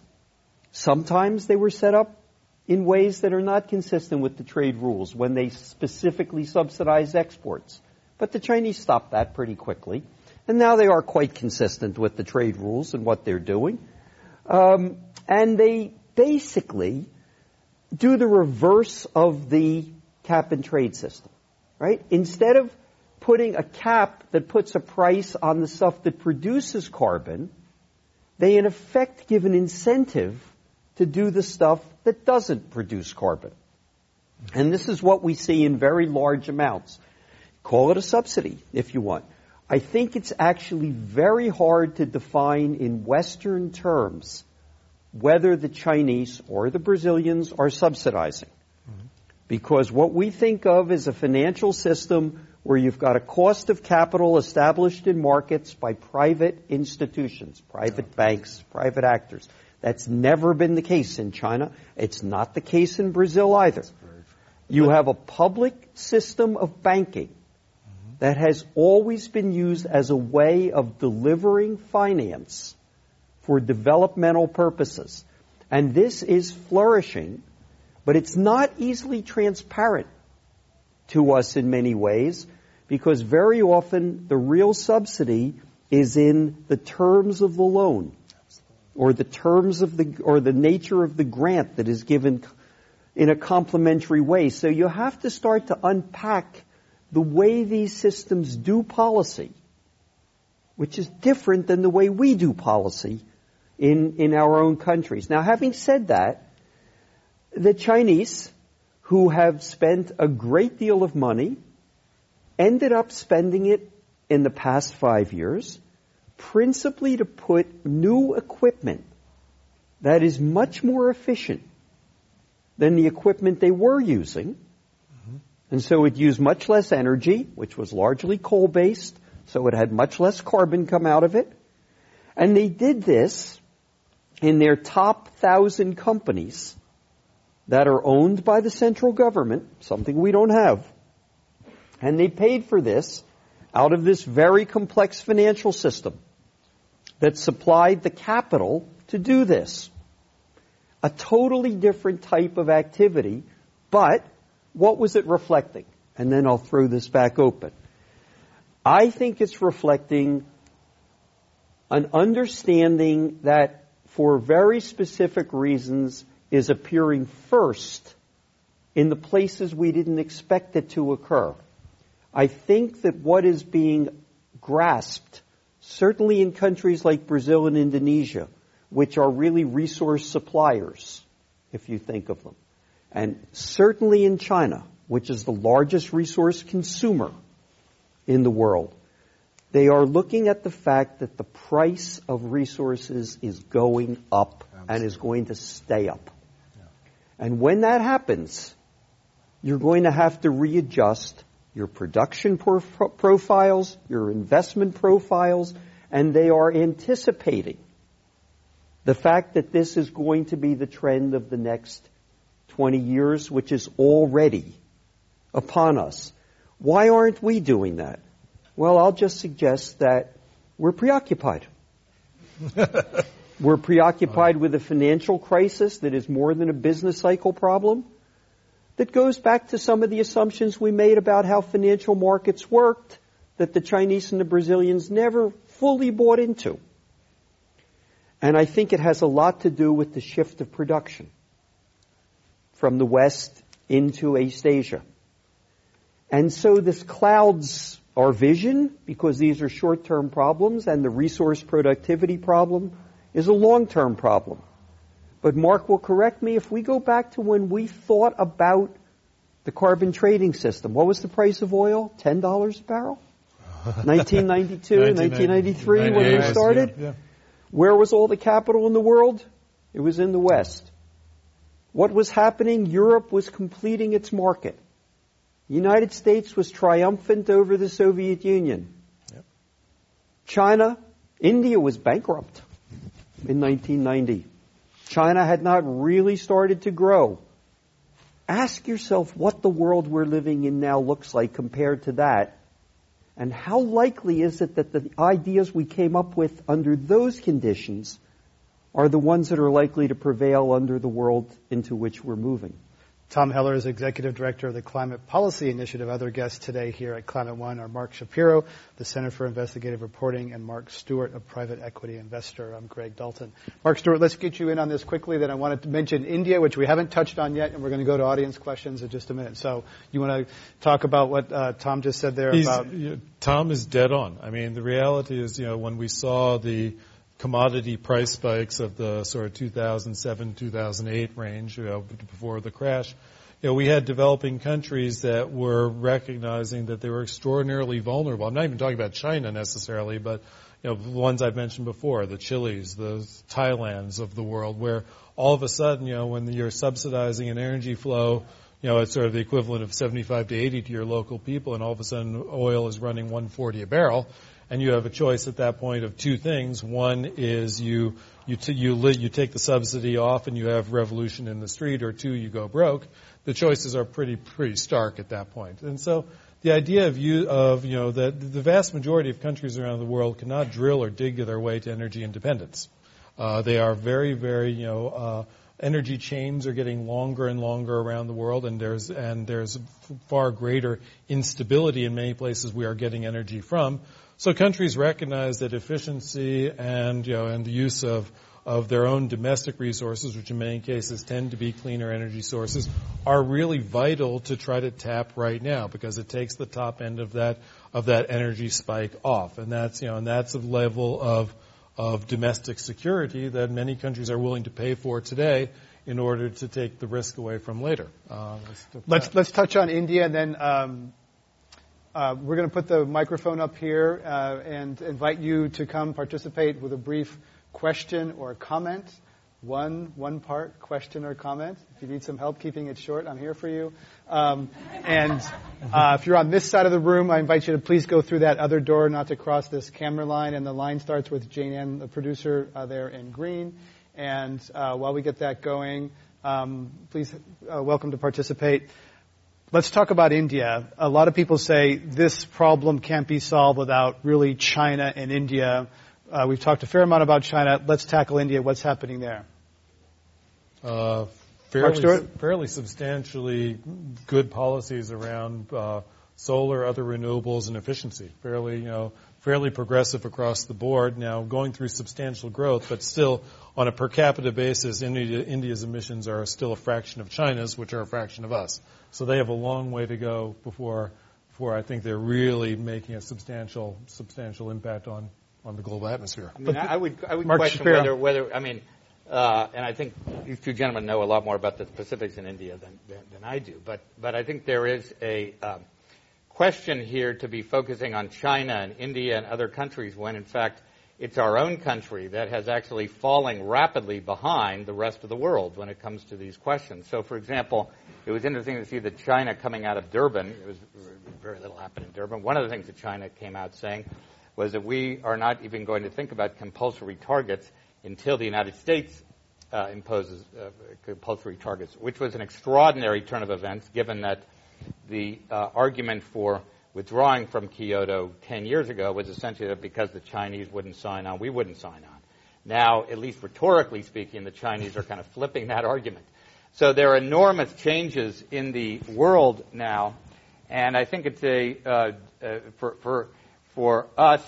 Sometimes they were set up in ways that are not consistent with the trade rules when they specifically subsidize exports. But the Chinese stopped that pretty quickly. And now they are quite consistent with the trade rules and what they're doing. Um, and they basically do the reverse of the cap and trade system, right? Instead of putting a cap that puts a price on the stuff that produces carbon, they in effect give an incentive to do the stuff that doesn't produce carbon. And this is what we see in very large amounts. Call it a subsidy if you want. I think it's actually very hard to define in Western terms whether the Chinese or the Brazilians are subsidizing. Mm-hmm. Because what we think of as a financial system where you've got a cost of capital established in markets by private institutions, private banks, private actors. That's never been the case in China. It's not the case in Brazil either. You have a public system of banking that has always been used as a way of delivering finance for developmental purposes. And this is flourishing, but it's not easily transparent to us in many ways because very often the real subsidy is in the terms of the loan or the terms of the or the nature of the grant that is given in a complementary way. So you have to start to unpack the way these systems do policy, which is different than the way we do policy in, in our own countries. Now, having said that, the Chinese, who have spent a great deal of money, ended up spending it in the past five years principally to put new equipment that is much more efficient than the equipment they were using mm-hmm. and so it used much less energy, which was largely coal based, so it had much less carbon come out of it. And they did this in their top thousand companies that are owned by the central government, something we don't have. And they paid for this out of this very complex financial system that supplied the capital to do this. A totally different type of activity, but what was it reflecting? And then I'll throw this back open. I think it's reflecting an understanding that for very specific reasons is appearing first in the places we didn't expect it to occur. I think that what is being grasped, certainly in countries like Brazil and Indonesia, which are really resource suppliers, if you think of them, and certainly in China, which is the largest resource consumer in the world, they are looking at the fact that the price of resources is going up Absolutely. and is going to stay up. Yeah. And when that happens, you're going to have to readjust your production profiles, your investment profiles, and they are anticipating the fact that this is going to be the trend of the next 20 years, which is already upon us. Why aren't we doing that? Well, I'll just suggest that we're preoccupied. we're preoccupied with a financial crisis that is more than a business cycle problem that goes back to some of the assumptions we made about how financial markets worked that the Chinese and the Brazilians never fully bought into. And I think it has a lot to do with the shift of production from the West into East Asia. And so this clouds our vision because these are short-term problems and the resource productivity problem is a long-term problem. But Mark will correct me if we go back to when we thought about the carbon trading system. What was the price of oil? $10 a barrel? 1992, 1993 when we started. yeah, yeah. Where was all the capital in the world? It was in the West. What was happening? Europe was completing its market. The United States was triumphant over the Soviet Union. Yep. China, India was bankrupt in 1990. China had not really started to grow. Ask yourself what the world we're living in now looks like compared to that. And how likely is it that the ideas we came up with under those conditions are the ones that are likely to prevail under the world into which we're moving? Tom Heller is Executive Director of the Climate Policy Initiative. Other guests today here at Climate One are Mark Schapiro, the Center for Investigative Reporting, and Marc Stuart, a private equity investor. I'm Greg Dalton. Marc Stuart, let's get you in on this quickly. Then I wanted to mention India, which we haven't touched on yet, and we're going to go to audience questions in just a minute. So you want to talk about what uh, Tom just said there He's- about Tom is dead on. I mean, the reality is, you know, when we saw the commodity price spikes of the sort of 2007, 2008 range, you know, before the crash, you know, we had developing countries that were recognizing that they were extraordinarily vulnerable. I'm not even talking about China necessarily, but you know, the ones I've mentioned before, the Chiles, the Thailands of the world, where all of a sudden, you know, when you're subsidizing an energy flow, you know, it's sort of the equivalent of 75 to 80 to your local people, and all of a sudden oil is running 140 a barrel, and you have a choice at that point of two things. One is you you t- you li- you take the subsidy off and you have revolution in the street, or two, you go broke. The choices are pretty pretty stark at that point. point, and so the idea of you of you know that the vast majority of countries around the world cannot drill or dig their way to energy independence. Uh, they are very very you know. Uh, energy chains are getting longer and longer around the world, and there's and there's far greater instability in many places we are getting energy from. So countries recognize that efficiency and you know and the use of of their own domestic resources, which in many cases tend to be cleaner energy sources, are really vital to try to tap right now because it takes the top end of that of that energy spike off, and that's you know and that's a level of of domestic security that many countries are willing to pay for today in order to take the risk away from later. Uh, Let's let's touch on India, and then um, uh, we're going to put the microphone up here uh, and invite you to come participate with a brief question or comment. One one part question or comment. If you need some help keeping it short, I'm here for you. Um, and uh, if you're on this side of the room, I invite you to please go through that other door, not to cross this camera line. And the line starts with Jane Ann, the producer, uh, there in green. And uh, while we get that going, um, please uh, welcome to participate. Let's talk about India. A lot of people say this problem can't be solved without really China and India. Uh, we've talked a fair amount about China. Let's tackle India. What's happening there? Uh, fairly, fairly substantially good policies around uh, solar, other renewables, and efficiency. Fairly, you know, fairly progressive across the board. Now going through substantial growth, but still on a per capita basis, India, India's emissions are still a fraction of China's, which are a fraction of us. So they have a long way to go before before I think they're really making a substantial substantial impact on on the global atmosphere. I mean, I would, I would Mark question Schapiro. whether, whether, I mean, uh, and I think these two gentlemen know a lot more about the specifics in India than, than, than I do, but, but I think there is a um, question here to be focusing on China and India and other countries when, in fact, it's our own country that has actually falling rapidly behind the rest of the world when it comes to these questions. So, for example, it was interesting to see that China coming out of Durban, it was very little happened in Durban. One of the things that China came out saying was that we are not even going to think about compulsory targets until the United States uh, imposes uh, compulsory targets, which was an extraordinary turn of events given that the uh, argument for withdrawing from Kyoto 10 years ago was essentially that because the Chinese wouldn't sign on, we wouldn't sign on. Now, at least rhetorically speaking, the Chinese are kind of flipping that argument. So there are enormous changes in the world now, and I think it's a uh, uh, for, for for us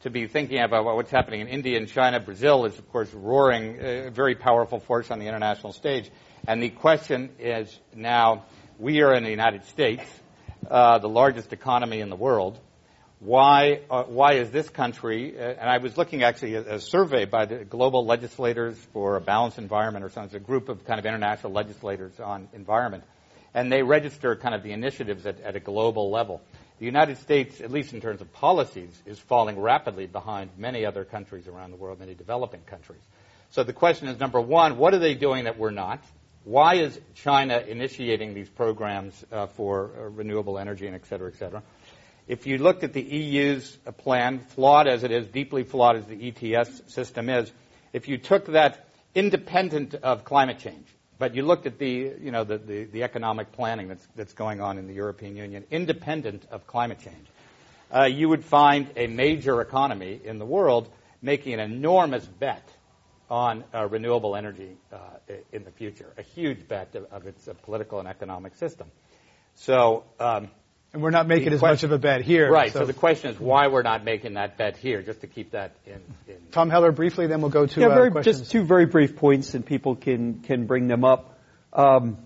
to be thinking about what's happening in India and China. Brazil is, of course, roaring, a very powerful force on the international stage. And the question is now, we are in the United States, uh, the largest economy in the world. Why, uh, why is this country, uh, and I was looking actually at a survey by the global legislators for a balanced environment or something, it's a group of kind of international legislators on environment, and they register kind of the initiatives at, at a global level. the United States, at least in terms of policies, is falling rapidly behind many other countries around the world, many developing countries. So the question is number one, what are they doing that we're not? Why is China initiating these programs uh, for uh, renewable energy and et cetera, et cetera? If you looked at the EU's plan, flawed as it is, deeply flawed as the ETS system is, if you took that independent of climate change, but you looked at the, you know, the, the, the economic planning that's, that's going on in the European Union, independent of climate change, uh, you would find a major economy in the world making an enormous bet on uh, renewable energy uh, in the future, a huge bet of, of its uh, political and economic system. So, um, and we're not making as question, much of a bet here. Right. So. so. the question is why we're not making that bet here, just to keep that in. in Tom Heller, briefly, then we'll go to yeah, uh, very, questions. Just two very brief points, and people can can bring them up. Um,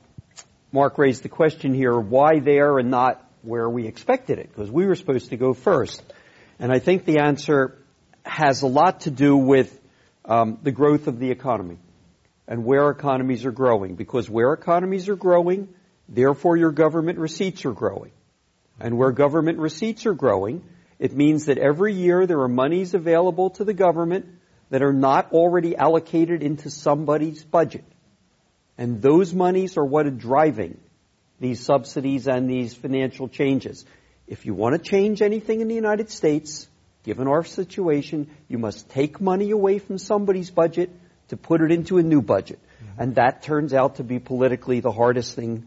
Mark raised the question here: why there and not where we expected it? Because we were supposed to go first, and I think the answer has a lot to do with um, the growth of the economy and where economies are growing. Because where economies are growing, therefore your government receipts are growing. And where government receipts are growing, it means that every year there are monies available to the government that are not already allocated into somebody's budget. And those monies are what are driving these subsidies and these financial changes. If you want to change anything in the United States, given our situation, you must take money away from somebody's budget to put it into a new budget. Mm-hmm. And that turns out to be politically the hardest thing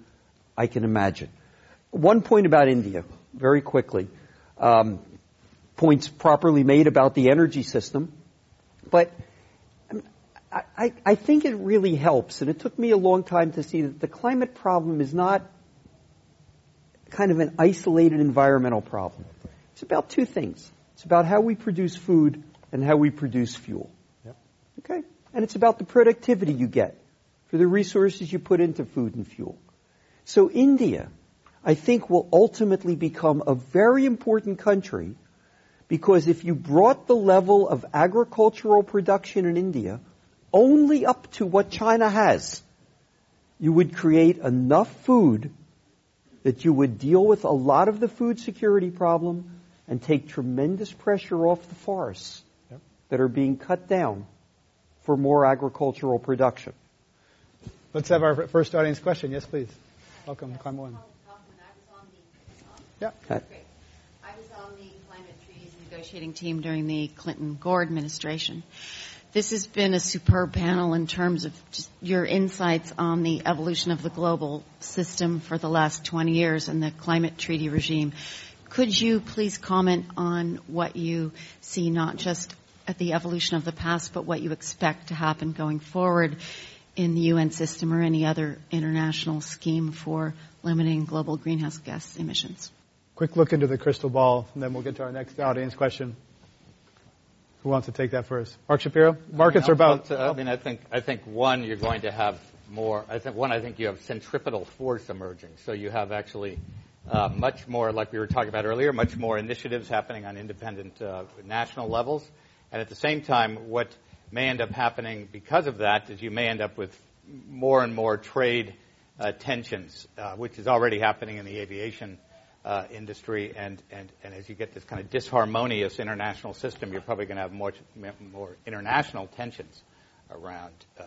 I can imagine. One point about India, very quickly. Um, points properly made about the energy system, but I, I, I think it really helps, and it took me a long time to see that the climate problem is not kind of an isolated environmental problem. It's about two things. It's about how we produce food and how we produce fuel. Yep. Okay? And it's about the productivity you get for the resources you put into food and fuel. So India I think will ultimately become a very important country because if you brought the level of agricultural production in India only up to what China has, you would create enough food that you would deal with a lot of the food security problem and take tremendous pressure off the forests yep. that are being cut down for more agricultural production. Let's have our first audience question. Yes, please. Welcome, Climate One. Yeah. Great. I was on the climate treaties negotiating team during the Clinton Gore administration. This has been a superb panel in terms of just your insights on the evolution of the global system for the last 20 years and the climate treaty regime. Could you please comment on what you see not just at the evolution of the past, but what you expect to happen going forward in the UN system or any other international scheme for limiting global greenhouse gas emissions? quick look into the crystal ball, and then we'll get to our next audience question. Who wants to take that first? Mark Schapiro. Markets I mean, are about. I mean, I think I think one, you're going to have more. I think one, I think you have centripetal force emerging. So you have actually uh, much more, like we were talking about earlier, much more initiatives happening on independent uh, national levels, and at the same time, what may end up happening because of that is you may end up with more and more trade uh, tensions, uh, which is already happening in the aviation uh, industry, and, and, and as you get this kind of disharmonious international system, you're probably going to have more, more international tensions around. Uh,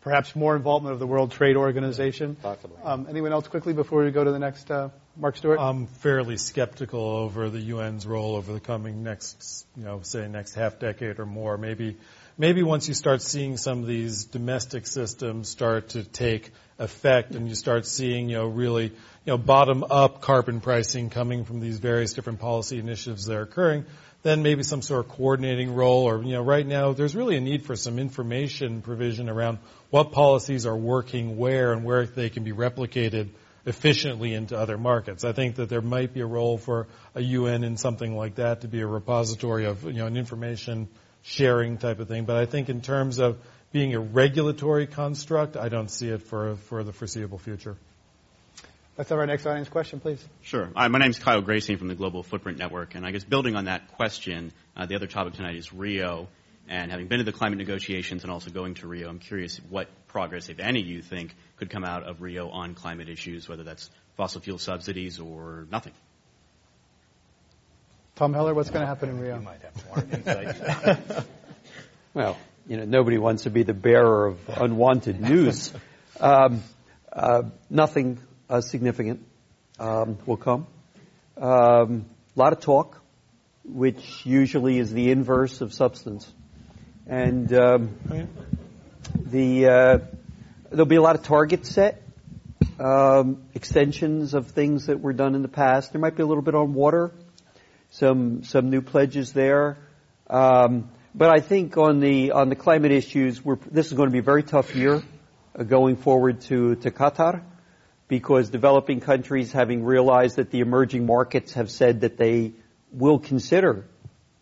Perhaps more involvement of the World Trade Organization. Possibly. Um, anyone else quickly before we go to the next, uh, Marc Stuart? I'm fairly skeptical over the UN's role over the coming next, you know, say next half decade or more. Maybe, maybe once you start seeing some of these domestic systems start to take effect and you start seeing, you know, really you know, bottom-up carbon pricing coming from these various different policy initiatives that are occurring, then maybe some sort of coordinating role or, you know, right now there's really a need for some information provision around what policies are working where and where they can be replicated efficiently into other markets. I think that there might be a role for a UN in something like that to be a repository of, you know, an information sharing type of thing. But I think in terms of being a regulatory construct, I don't see it for, for the foreseeable future. Let's have our next audience question, please. Sure. Hi, my name is Kyle Gracing from the Global Footprint Network, and I guess building on that question, uh, the other topic tonight is Rio, and having been to the climate negotiations and also going to Rio, I'm curious what progress, if any, you think could come out of Rio on climate issues, whether that's fossil fuel subsidies or nothing. Tom Heller, what's going to happen in Rio? You might have more insight. well, you know, nobody wants to be the bearer of unwanted news. Um, uh, nothing uh, significant um, will come. A um, lot of talk, which usually is the inverse of substance. And um, the uh, there'll be a lot of targets set, um, extensions of things that were done in the past. There might be a little bit on water, some some new pledges there. Um, but I think on the on the climate issues, this is going to be a very tough year uh, going forward to to Qatar, because developing countries, having realized that the emerging markets have said that they will consider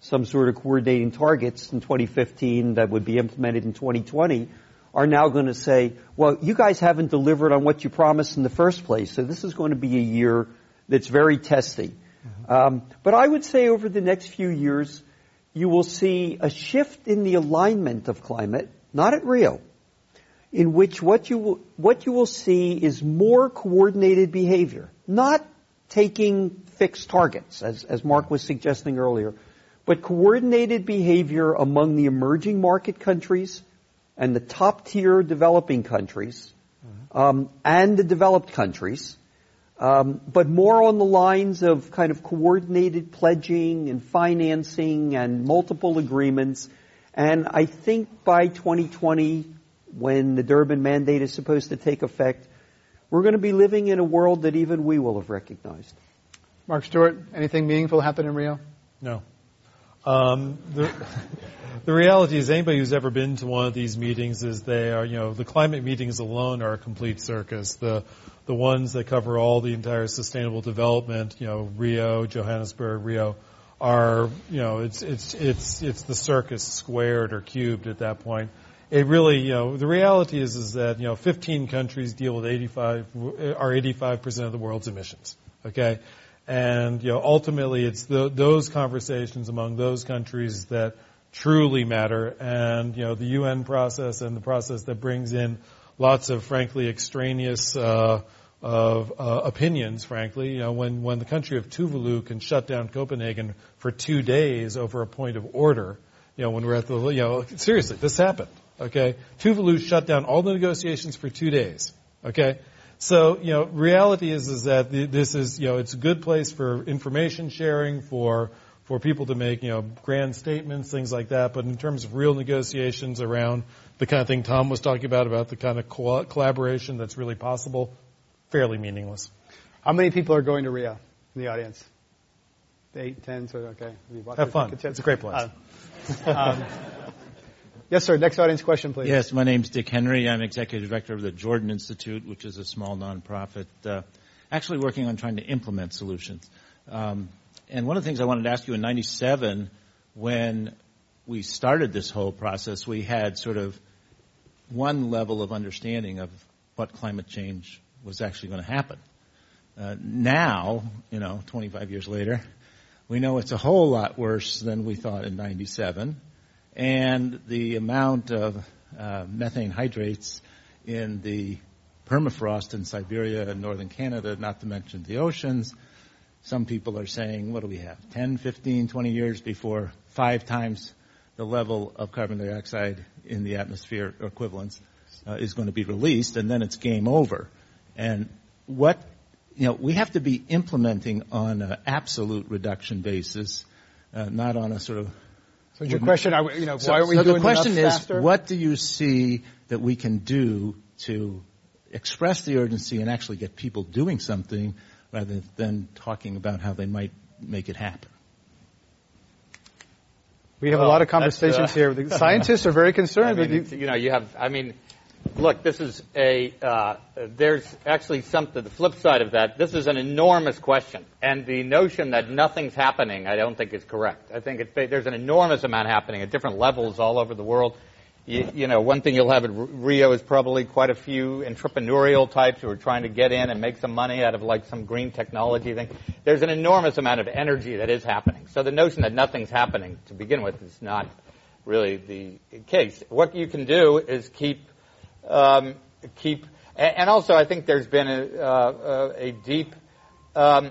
some sort of coordinating targets in 2015 that would be implemented in 2020, are now going to say, well, you guys haven't delivered on what you promised in the first place, so this is going to be a year that's very testy. Mm-hmm. Um, but I would say over the next few years, you will see a shift in the alignment of climate, not at Rio, in which what you will, what you will see is more coordinated behavior, not taking fixed targets, as, as Mark was suggesting earlier, but coordinated behavior among the emerging market countries and the top tier developing countries mm-hmm. um, and the developed countries um, but more on the lines of kind of coordinated pledging and financing and multiple agreements. And I think by 2020, when the Durban mandate is supposed to take effect, we're going to be living in a world that even we will have recognized. Marc Stuart, anything meaningful happen in Rio? No. Um, the, the reality is anybody who's ever been to one of these meetings is they are, you know, the climate meetings alone are a complete circus. The the ones that cover all the entire sustainable development, you know, Rio, Johannesburg, Rio, are, you know, it's, it's, it's, it's the circus squared or cubed at that point. It really, you know, the reality is, is that, you know, 15 countries deal with 85, are 85% of the world's emissions. Okay? And, you know, ultimately it's the, those conversations among those countries that truly matter. And, you know, the UN process and the process that brings in lots of frankly extraneous uh, of uh, opinions. Frankly, you know, when when the country of Tuvalu can shut down Copenhagen for two days over a point of order, you know, when we're at the you know seriously, this happened. Okay, Tuvalu shut down all the negotiations for two days. Okay. So, you know, reality is, is that this is, you know, it's a good place for information sharing, for for people to make, you know, grand statements, things like that. But in terms of real negotiations around the kind of thing Tom was talking about, about the kind of co- collaboration that's really possible, fairly meaningless. How many people are going to Rio in the audience? Eight, ten, so okay. Have fun. It's a great place. Uh, um, yes, sir. Next audience question, please. Yes, my name's Dick Henry. I'm executive director of the Jordan Institute, which is a small nonprofit, uh, actually working on trying to implement solutions. Um, and one of the things I wanted to ask you in 97, when we started this whole process, we had sort of one level of understanding of what climate change was actually going to happen. Uh, now, you know, 25 years later, we know it's a whole lot worse than we thought in 97. And the amount of uh, methane hydrates in the permafrost in Siberia and northern Canada, not to mention the oceans, some people are saying, what do we have, 10, 15, 20 years before five times the level of carbon dioxide in the atmosphere equivalents uh, is going to be released, and then it's game over. And what, you know, we have to be implementing on an absolute reduction basis, uh, not on a sort of. So your question, are you know, so, why are we so doing the question is, faster? what do you see that we can do to express the urgency and actually get people doing something rather than talking about how they might make it happen. We have well, a lot of conversations uh, here. The scientists are very concerned. I mean, you, you know, you have. I mean, look, this is a. Uh, there's actually something. The flip side of that. This is an enormous question, and the notion that nothing's happening, I don't think is correct. I think it, there's an enormous amount happening at different levels all over the world you, you, know, one thing you'll have at Rio is probably quite a few entrepreneurial types who are trying to get in and make some money out of like some green technology thing. There's an enormous amount of energy that is happening. So the notion that nothing's happening to begin with is not really the case. What you can do is keep, um, keep, and also I think there's been a, uh, a deep, um,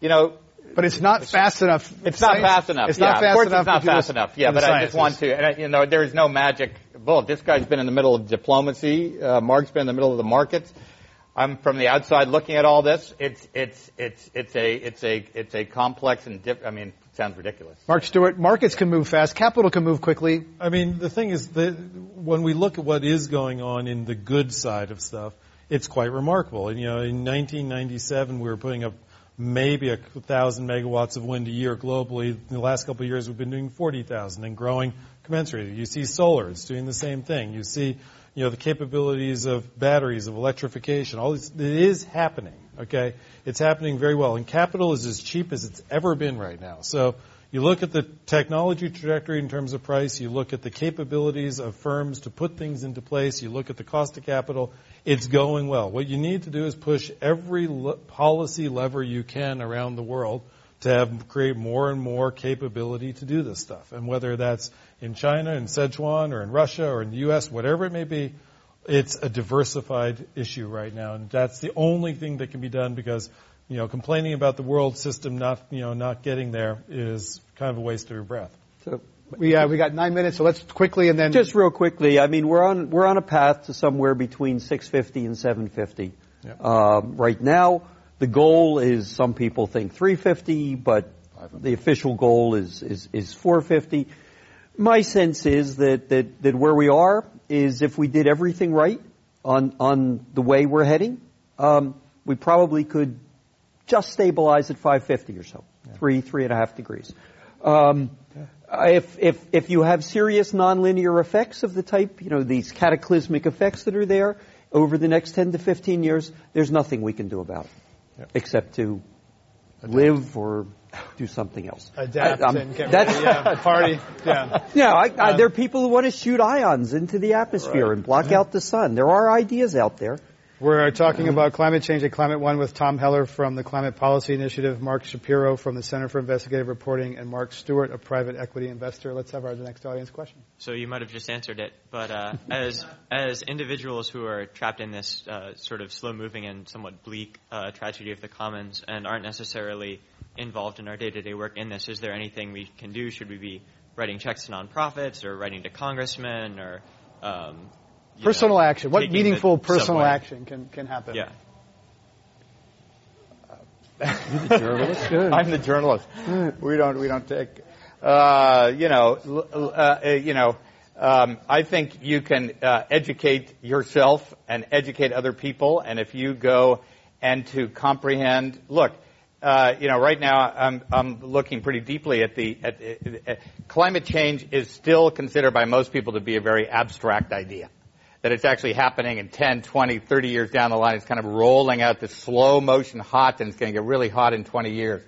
you know, But it's not fast enough. It's not fast enough. It's yeah, not fast of course enough. it's not fast enough. Yeah, in the but I just want to, and I, you know, there is no magic bullet. This guy's been in the middle of diplomacy. Uh, Mark's been in the middle of the markets. I'm from the outside looking at all this. It's it's it's it's a it's a it's a complex and diff- I mean, it sounds ridiculous. Marc Stuart, markets can move fast. Capital can move quickly. I mean, the thing is that when we look at what is going on in the good side of stuff, it's quite remarkable. And, you know, in 1997, we were putting up maybe a thousand megawatts of wind a year globally. In the last couple of years, we've been doing 40,000 and growing commensurately. You see solar, it's doing the same thing. You see, you know, the capabilities of batteries, of electrification. All this, it is happening. Okay, it's happening very well, and capital is as cheap as it's ever been right now. So you look at the technology trajectory in terms of price, you look at the capabilities of firms to put things into place, you look at the cost of capital, it's going well. What you need to do is push every le- policy lever you can around the world to have create more and more capability to do this stuff. And whether that's in China, in Sichuan, or in Russia, or in the U.S., whatever it may be, it's a diversified issue right now, and that's the only thing that can be done because you know complaining about the world system not you know not getting there is kind of a waste of your breath. So, We uh, we got nine minutes, so let's quickly and then just real quickly, I mean, we're on we're on a path to somewhere between 650 and 750. Yeah. Um, right now, the goal is some people think 350, but the official goal is is, is 450. My sense is that, that that where we are is if we did everything right on on the way we're heading, um, we probably could just stabilize at 550 or so, three three and a half degrees. Um, if, if, if you have serious nonlinear effects of the type, you know, these cataclysmic effects that are there over the next 10 to 15 years, there's nothing we can do about it except to live or do something else. adapt I- I'm- and get that's- ready. Yeah, party. Yeah. yeah, I, I, there are people who want to shoot ions into the atmosphere and block out the sun. There are ideas out there. We're talking about climate change at Climate One with Tom Heller from the Climate Policy Initiative, Mark Schapiro from the Center for Investigative Reporting, and Marc Stuart, a private equity investor. Let's have our next audience question. So you might have just answered it, but uh, as as individuals who are trapped in this uh, sort of slow-moving and somewhat bleak uh, tragedy of the commons and aren't necessarily involved in our day-to-day work in this, is there anything we can do? Should we be writing checks to nonprofits or writing to congressmen or um, Personal know, action. What meaningful personal subway? action can, can happen? Yeah. I'm the journalist. We don't we don't take. Uh, you know, l- l- uh, uh, you know. Um, I think you can uh, educate yourself and educate other people, and if you go and to comprehend, look, uh, you know, right now I'm I'm looking pretty deeply at the at, at, at climate change is still considered by most people to be a very abstract idea that it's actually happening in 10, 20, 30 years down the line. It's kind of rolling out this slow motion hot and it's going to get really hot in 20 years.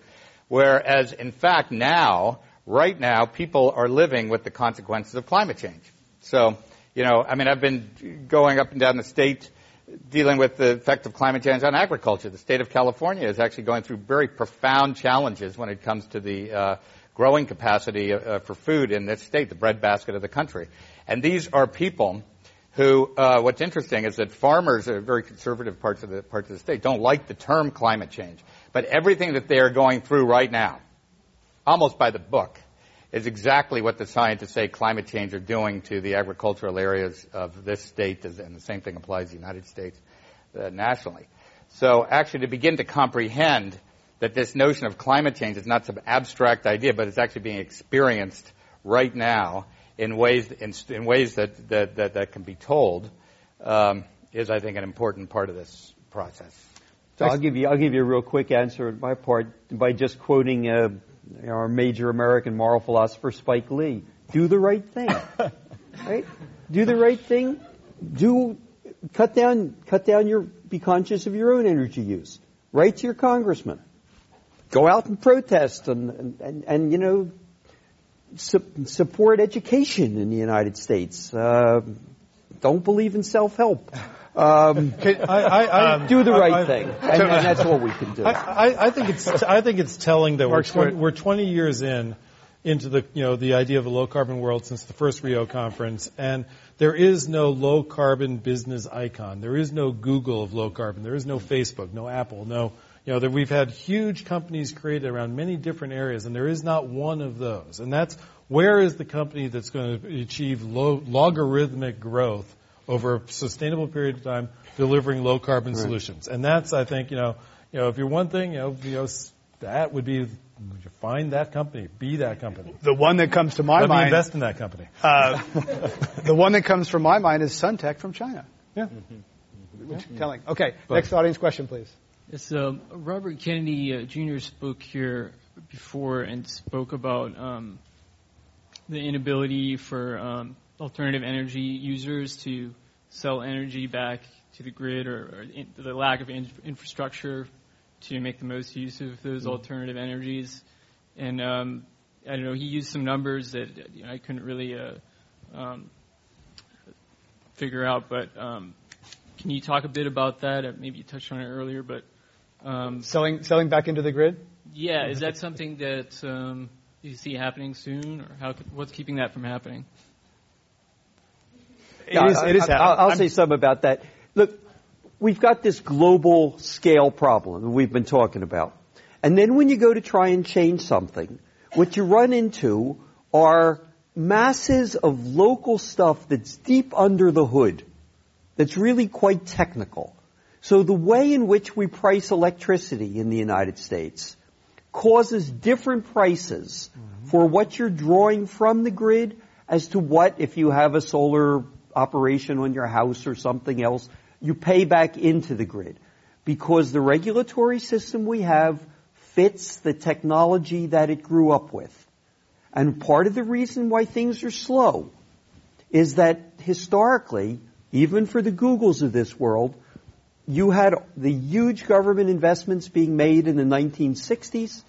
Whereas in fact now, right now, people are living with the consequences of climate change. So, you know, I mean, I've been going up and down the state dealing with the effect of climate change on agriculture. The state of California is actually going through very profound challenges when it comes to the uh, growing capacity uh, for food in this state, the breadbasket of the country. And these are people who, uh, what's interesting is that farmers are very conservative parts of the parts of the state don't like the term climate change, but everything that they are going through right now, almost by the book, is exactly what the scientists say climate change are doing to the agricultural areas of this state, and the same thing applies to the United States uh, nationally. So actually to begin to comprehend that this notion of climate change is not some abstract idea, but it's actually being experienced right now in ways in, in ways that, that, that, that can be told um, is, I think, an important part of this process. So I'll give you I'll give you a real quick answer on my part by just quoting uh, our major American moral philosopher Spike Lee: "Do the right thing, right? Do the right thing. Do cut down cut down your be conscious of your own energy use. Write to your congressman. Go out and protest and and and, and you know su- support education in the United States. Uh, don't believe in self help." Um, I, I, I, do the right I- I- thing, and, and that's what we can do. I, I, I think it's I think it's telling that we're 20, we're 20 years in into the you know the idea of a low carbon world since the first Rio conference, and there is no low carbon business icon. There is no Google of low carbon. There is no Facebook, no Apple, no You know, that we've had huge companies created around many different areas, and there is not one of those. And that's where is the company that's going to achieve low, logarithmic growth over a sustainable period of time, delivering low carbon right. solutions. And that's, I think, you know, you know, if you're one thing, you know, you know, that would be find that company, be that company. The one that comes to my Let mind. Me invest in that company. Uh, the one that comes from my mind is Suntech from China. Yeah. Mm-hmm. Which telling. Okay, but, next audience question, please. Yes, uh, Robert Kennedy uh, Jr. spoke here before and spoke about um, the inability for um, alternative energy users to sell energy back to the grid or, or in, the lack of in, infrastructure to make the most use of those mm-hmm. alternative energies. And um, I don't know, he used some numbers that you know, I couldn't really uh, um, figure out, but um, can you talk a bit about that? Uh, maybe you touched on it earlier, but um, selling selling back into the grid. Yeah, is that something that um, you see happening soon, or how, what's keeping that from happening? It is. It is. I'll, I'll say something about that. Look, we've got this global scale problem that we've been talking about. And then when you go to try and change something, what you run into are masses of local stuff that's deep under the hood, that's really quite technical. So the way in which we price electricity in the United States causes different prices mm-hmm. for what you're drawing from the grid as to what, if you have a solar operation on your house or something else, you pay back into the grid because the regulatory system we have fits the technology that it grew up with. And part of the reason why things are slow is that historically, even for the Googles of this world, you had the huge government investments being made in the 1960s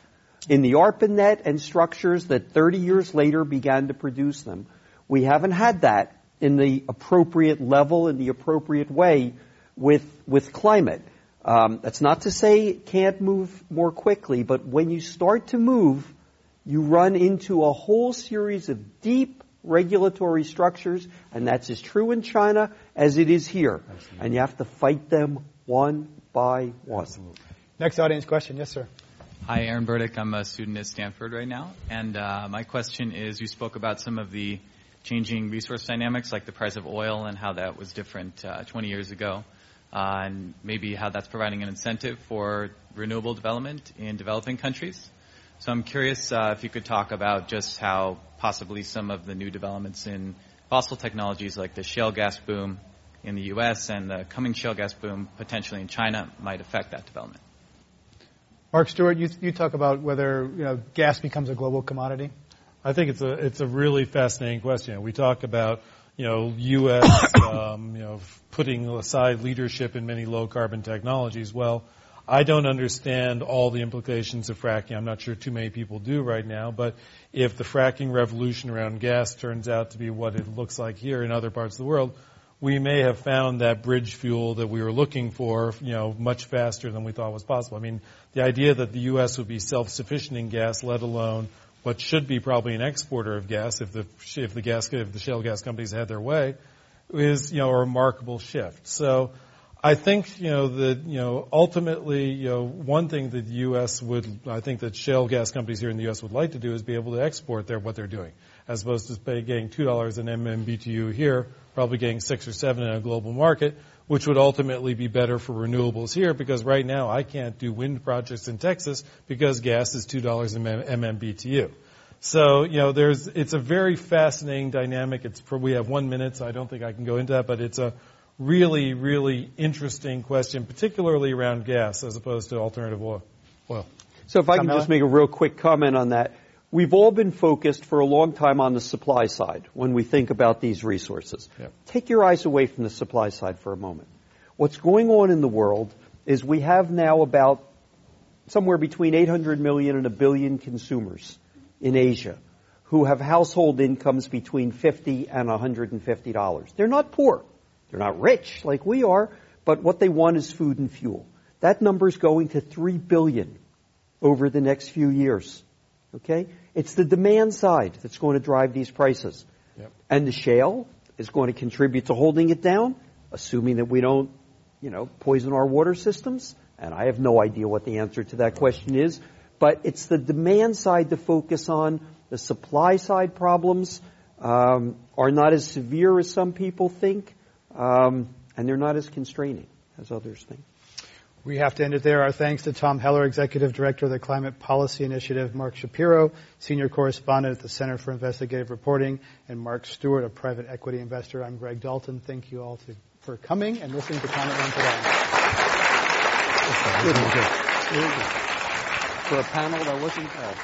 in the ARPANET and structures that 30 years later began to produce them. We haven't had that in the appropriate level, in the appropriate way with, with climate. Um, that's not to say it can't move more quickly, but when you start to move, you run into a whole series of deep regulatory structures, and that's as true in China as it is here. And you have to fight them one by one. Absolutely. Next audience question. Yes, sir. Hi, Aaron Burdick. I'm a student at Stanford right now. And uh, my question is you spoke about some of the changing resource dynamics, like the price of oil and how that was different uh, 20 years ago uh, and maybe how that's providing an incentive for renewable development in developing countries. So I'm curious uh, if you could talk about just how possibly some of the new developments in fossil technologies like the shale gas boom in the U.S. and the coming shale gas boom potentially in China might affect that development. Marc Stuart, you, you talk about whether you know, gas becomes a global commodity. I think it's a it's a really fascinating question. We talk about you know, U.S. Um, you know, putting aside leadership in many low carbon technologies. Well, I don't understand all the implications of fracking. I'm not sure too many people do right now, but if the fracking revolution around gas turns out to be what it looks like here in other parts of the world, we may have found that bridge fuel that we were looking for, you know, much faster than we thought was possible. I mean, the idea that the U.S. would be self-sufficient in gas, let alone what should be probably an exporter of gas if the if the gas if the shale gas companies had their way is you know a remarkable shift. So I think you know that you know ultimately you know one thing that the U.S. would I think that shale gas companies here in the U.S. would like to do is be able to export their what they're doing as opposed to pay, getting two dollars an MMBTU here, probably getting six or seven in a global market, which would ultimately be better for renewables here because right now I can't do wind projects in Texas because gas is two dollars an MMBTU. So, you know, there's, it's a very fascinating dynamic. It's, we have one minute, so I don't think I can go into that, but it's a really, really interesting question, particularly around gas as opposed to alternative oil. oil. So if I can just make a real quick comment on that. We've all been focused for a long time on the supply side when we think about these resources. Yep. Take your eyes away from the supply side for a moment. What's going on in the world is we have now about somewhere between 800 million and a billion consumers in Asia who have household incomes between 50 and $150. They're not poor. They're not rich like we are, but what they want is food and fuel. That number is going to 3 billion over the next few years. Okay? It's the demand side that's going to drive these prices. Yep. And the shale is going to contribute to holding it down, assuming that we don't, you know, poison our water systems. And I have no idea what the answer to that question is, but it's the demand side to focus on. The supply side problems um, are not as severe as some people think, um, and they're not as constraining as others think. We have to end it there. Our thanks to Tom Heller, Executive Director of the Climate Policy Initiative, Mark Schapiro, Senior Correspondent at the Center for Investigative Reporting, and Marc Stuart, a private equity investor. I'm Greg Dalton. Thank you all to, for coming and listening to Climate One today. For a panel that wasn't bad.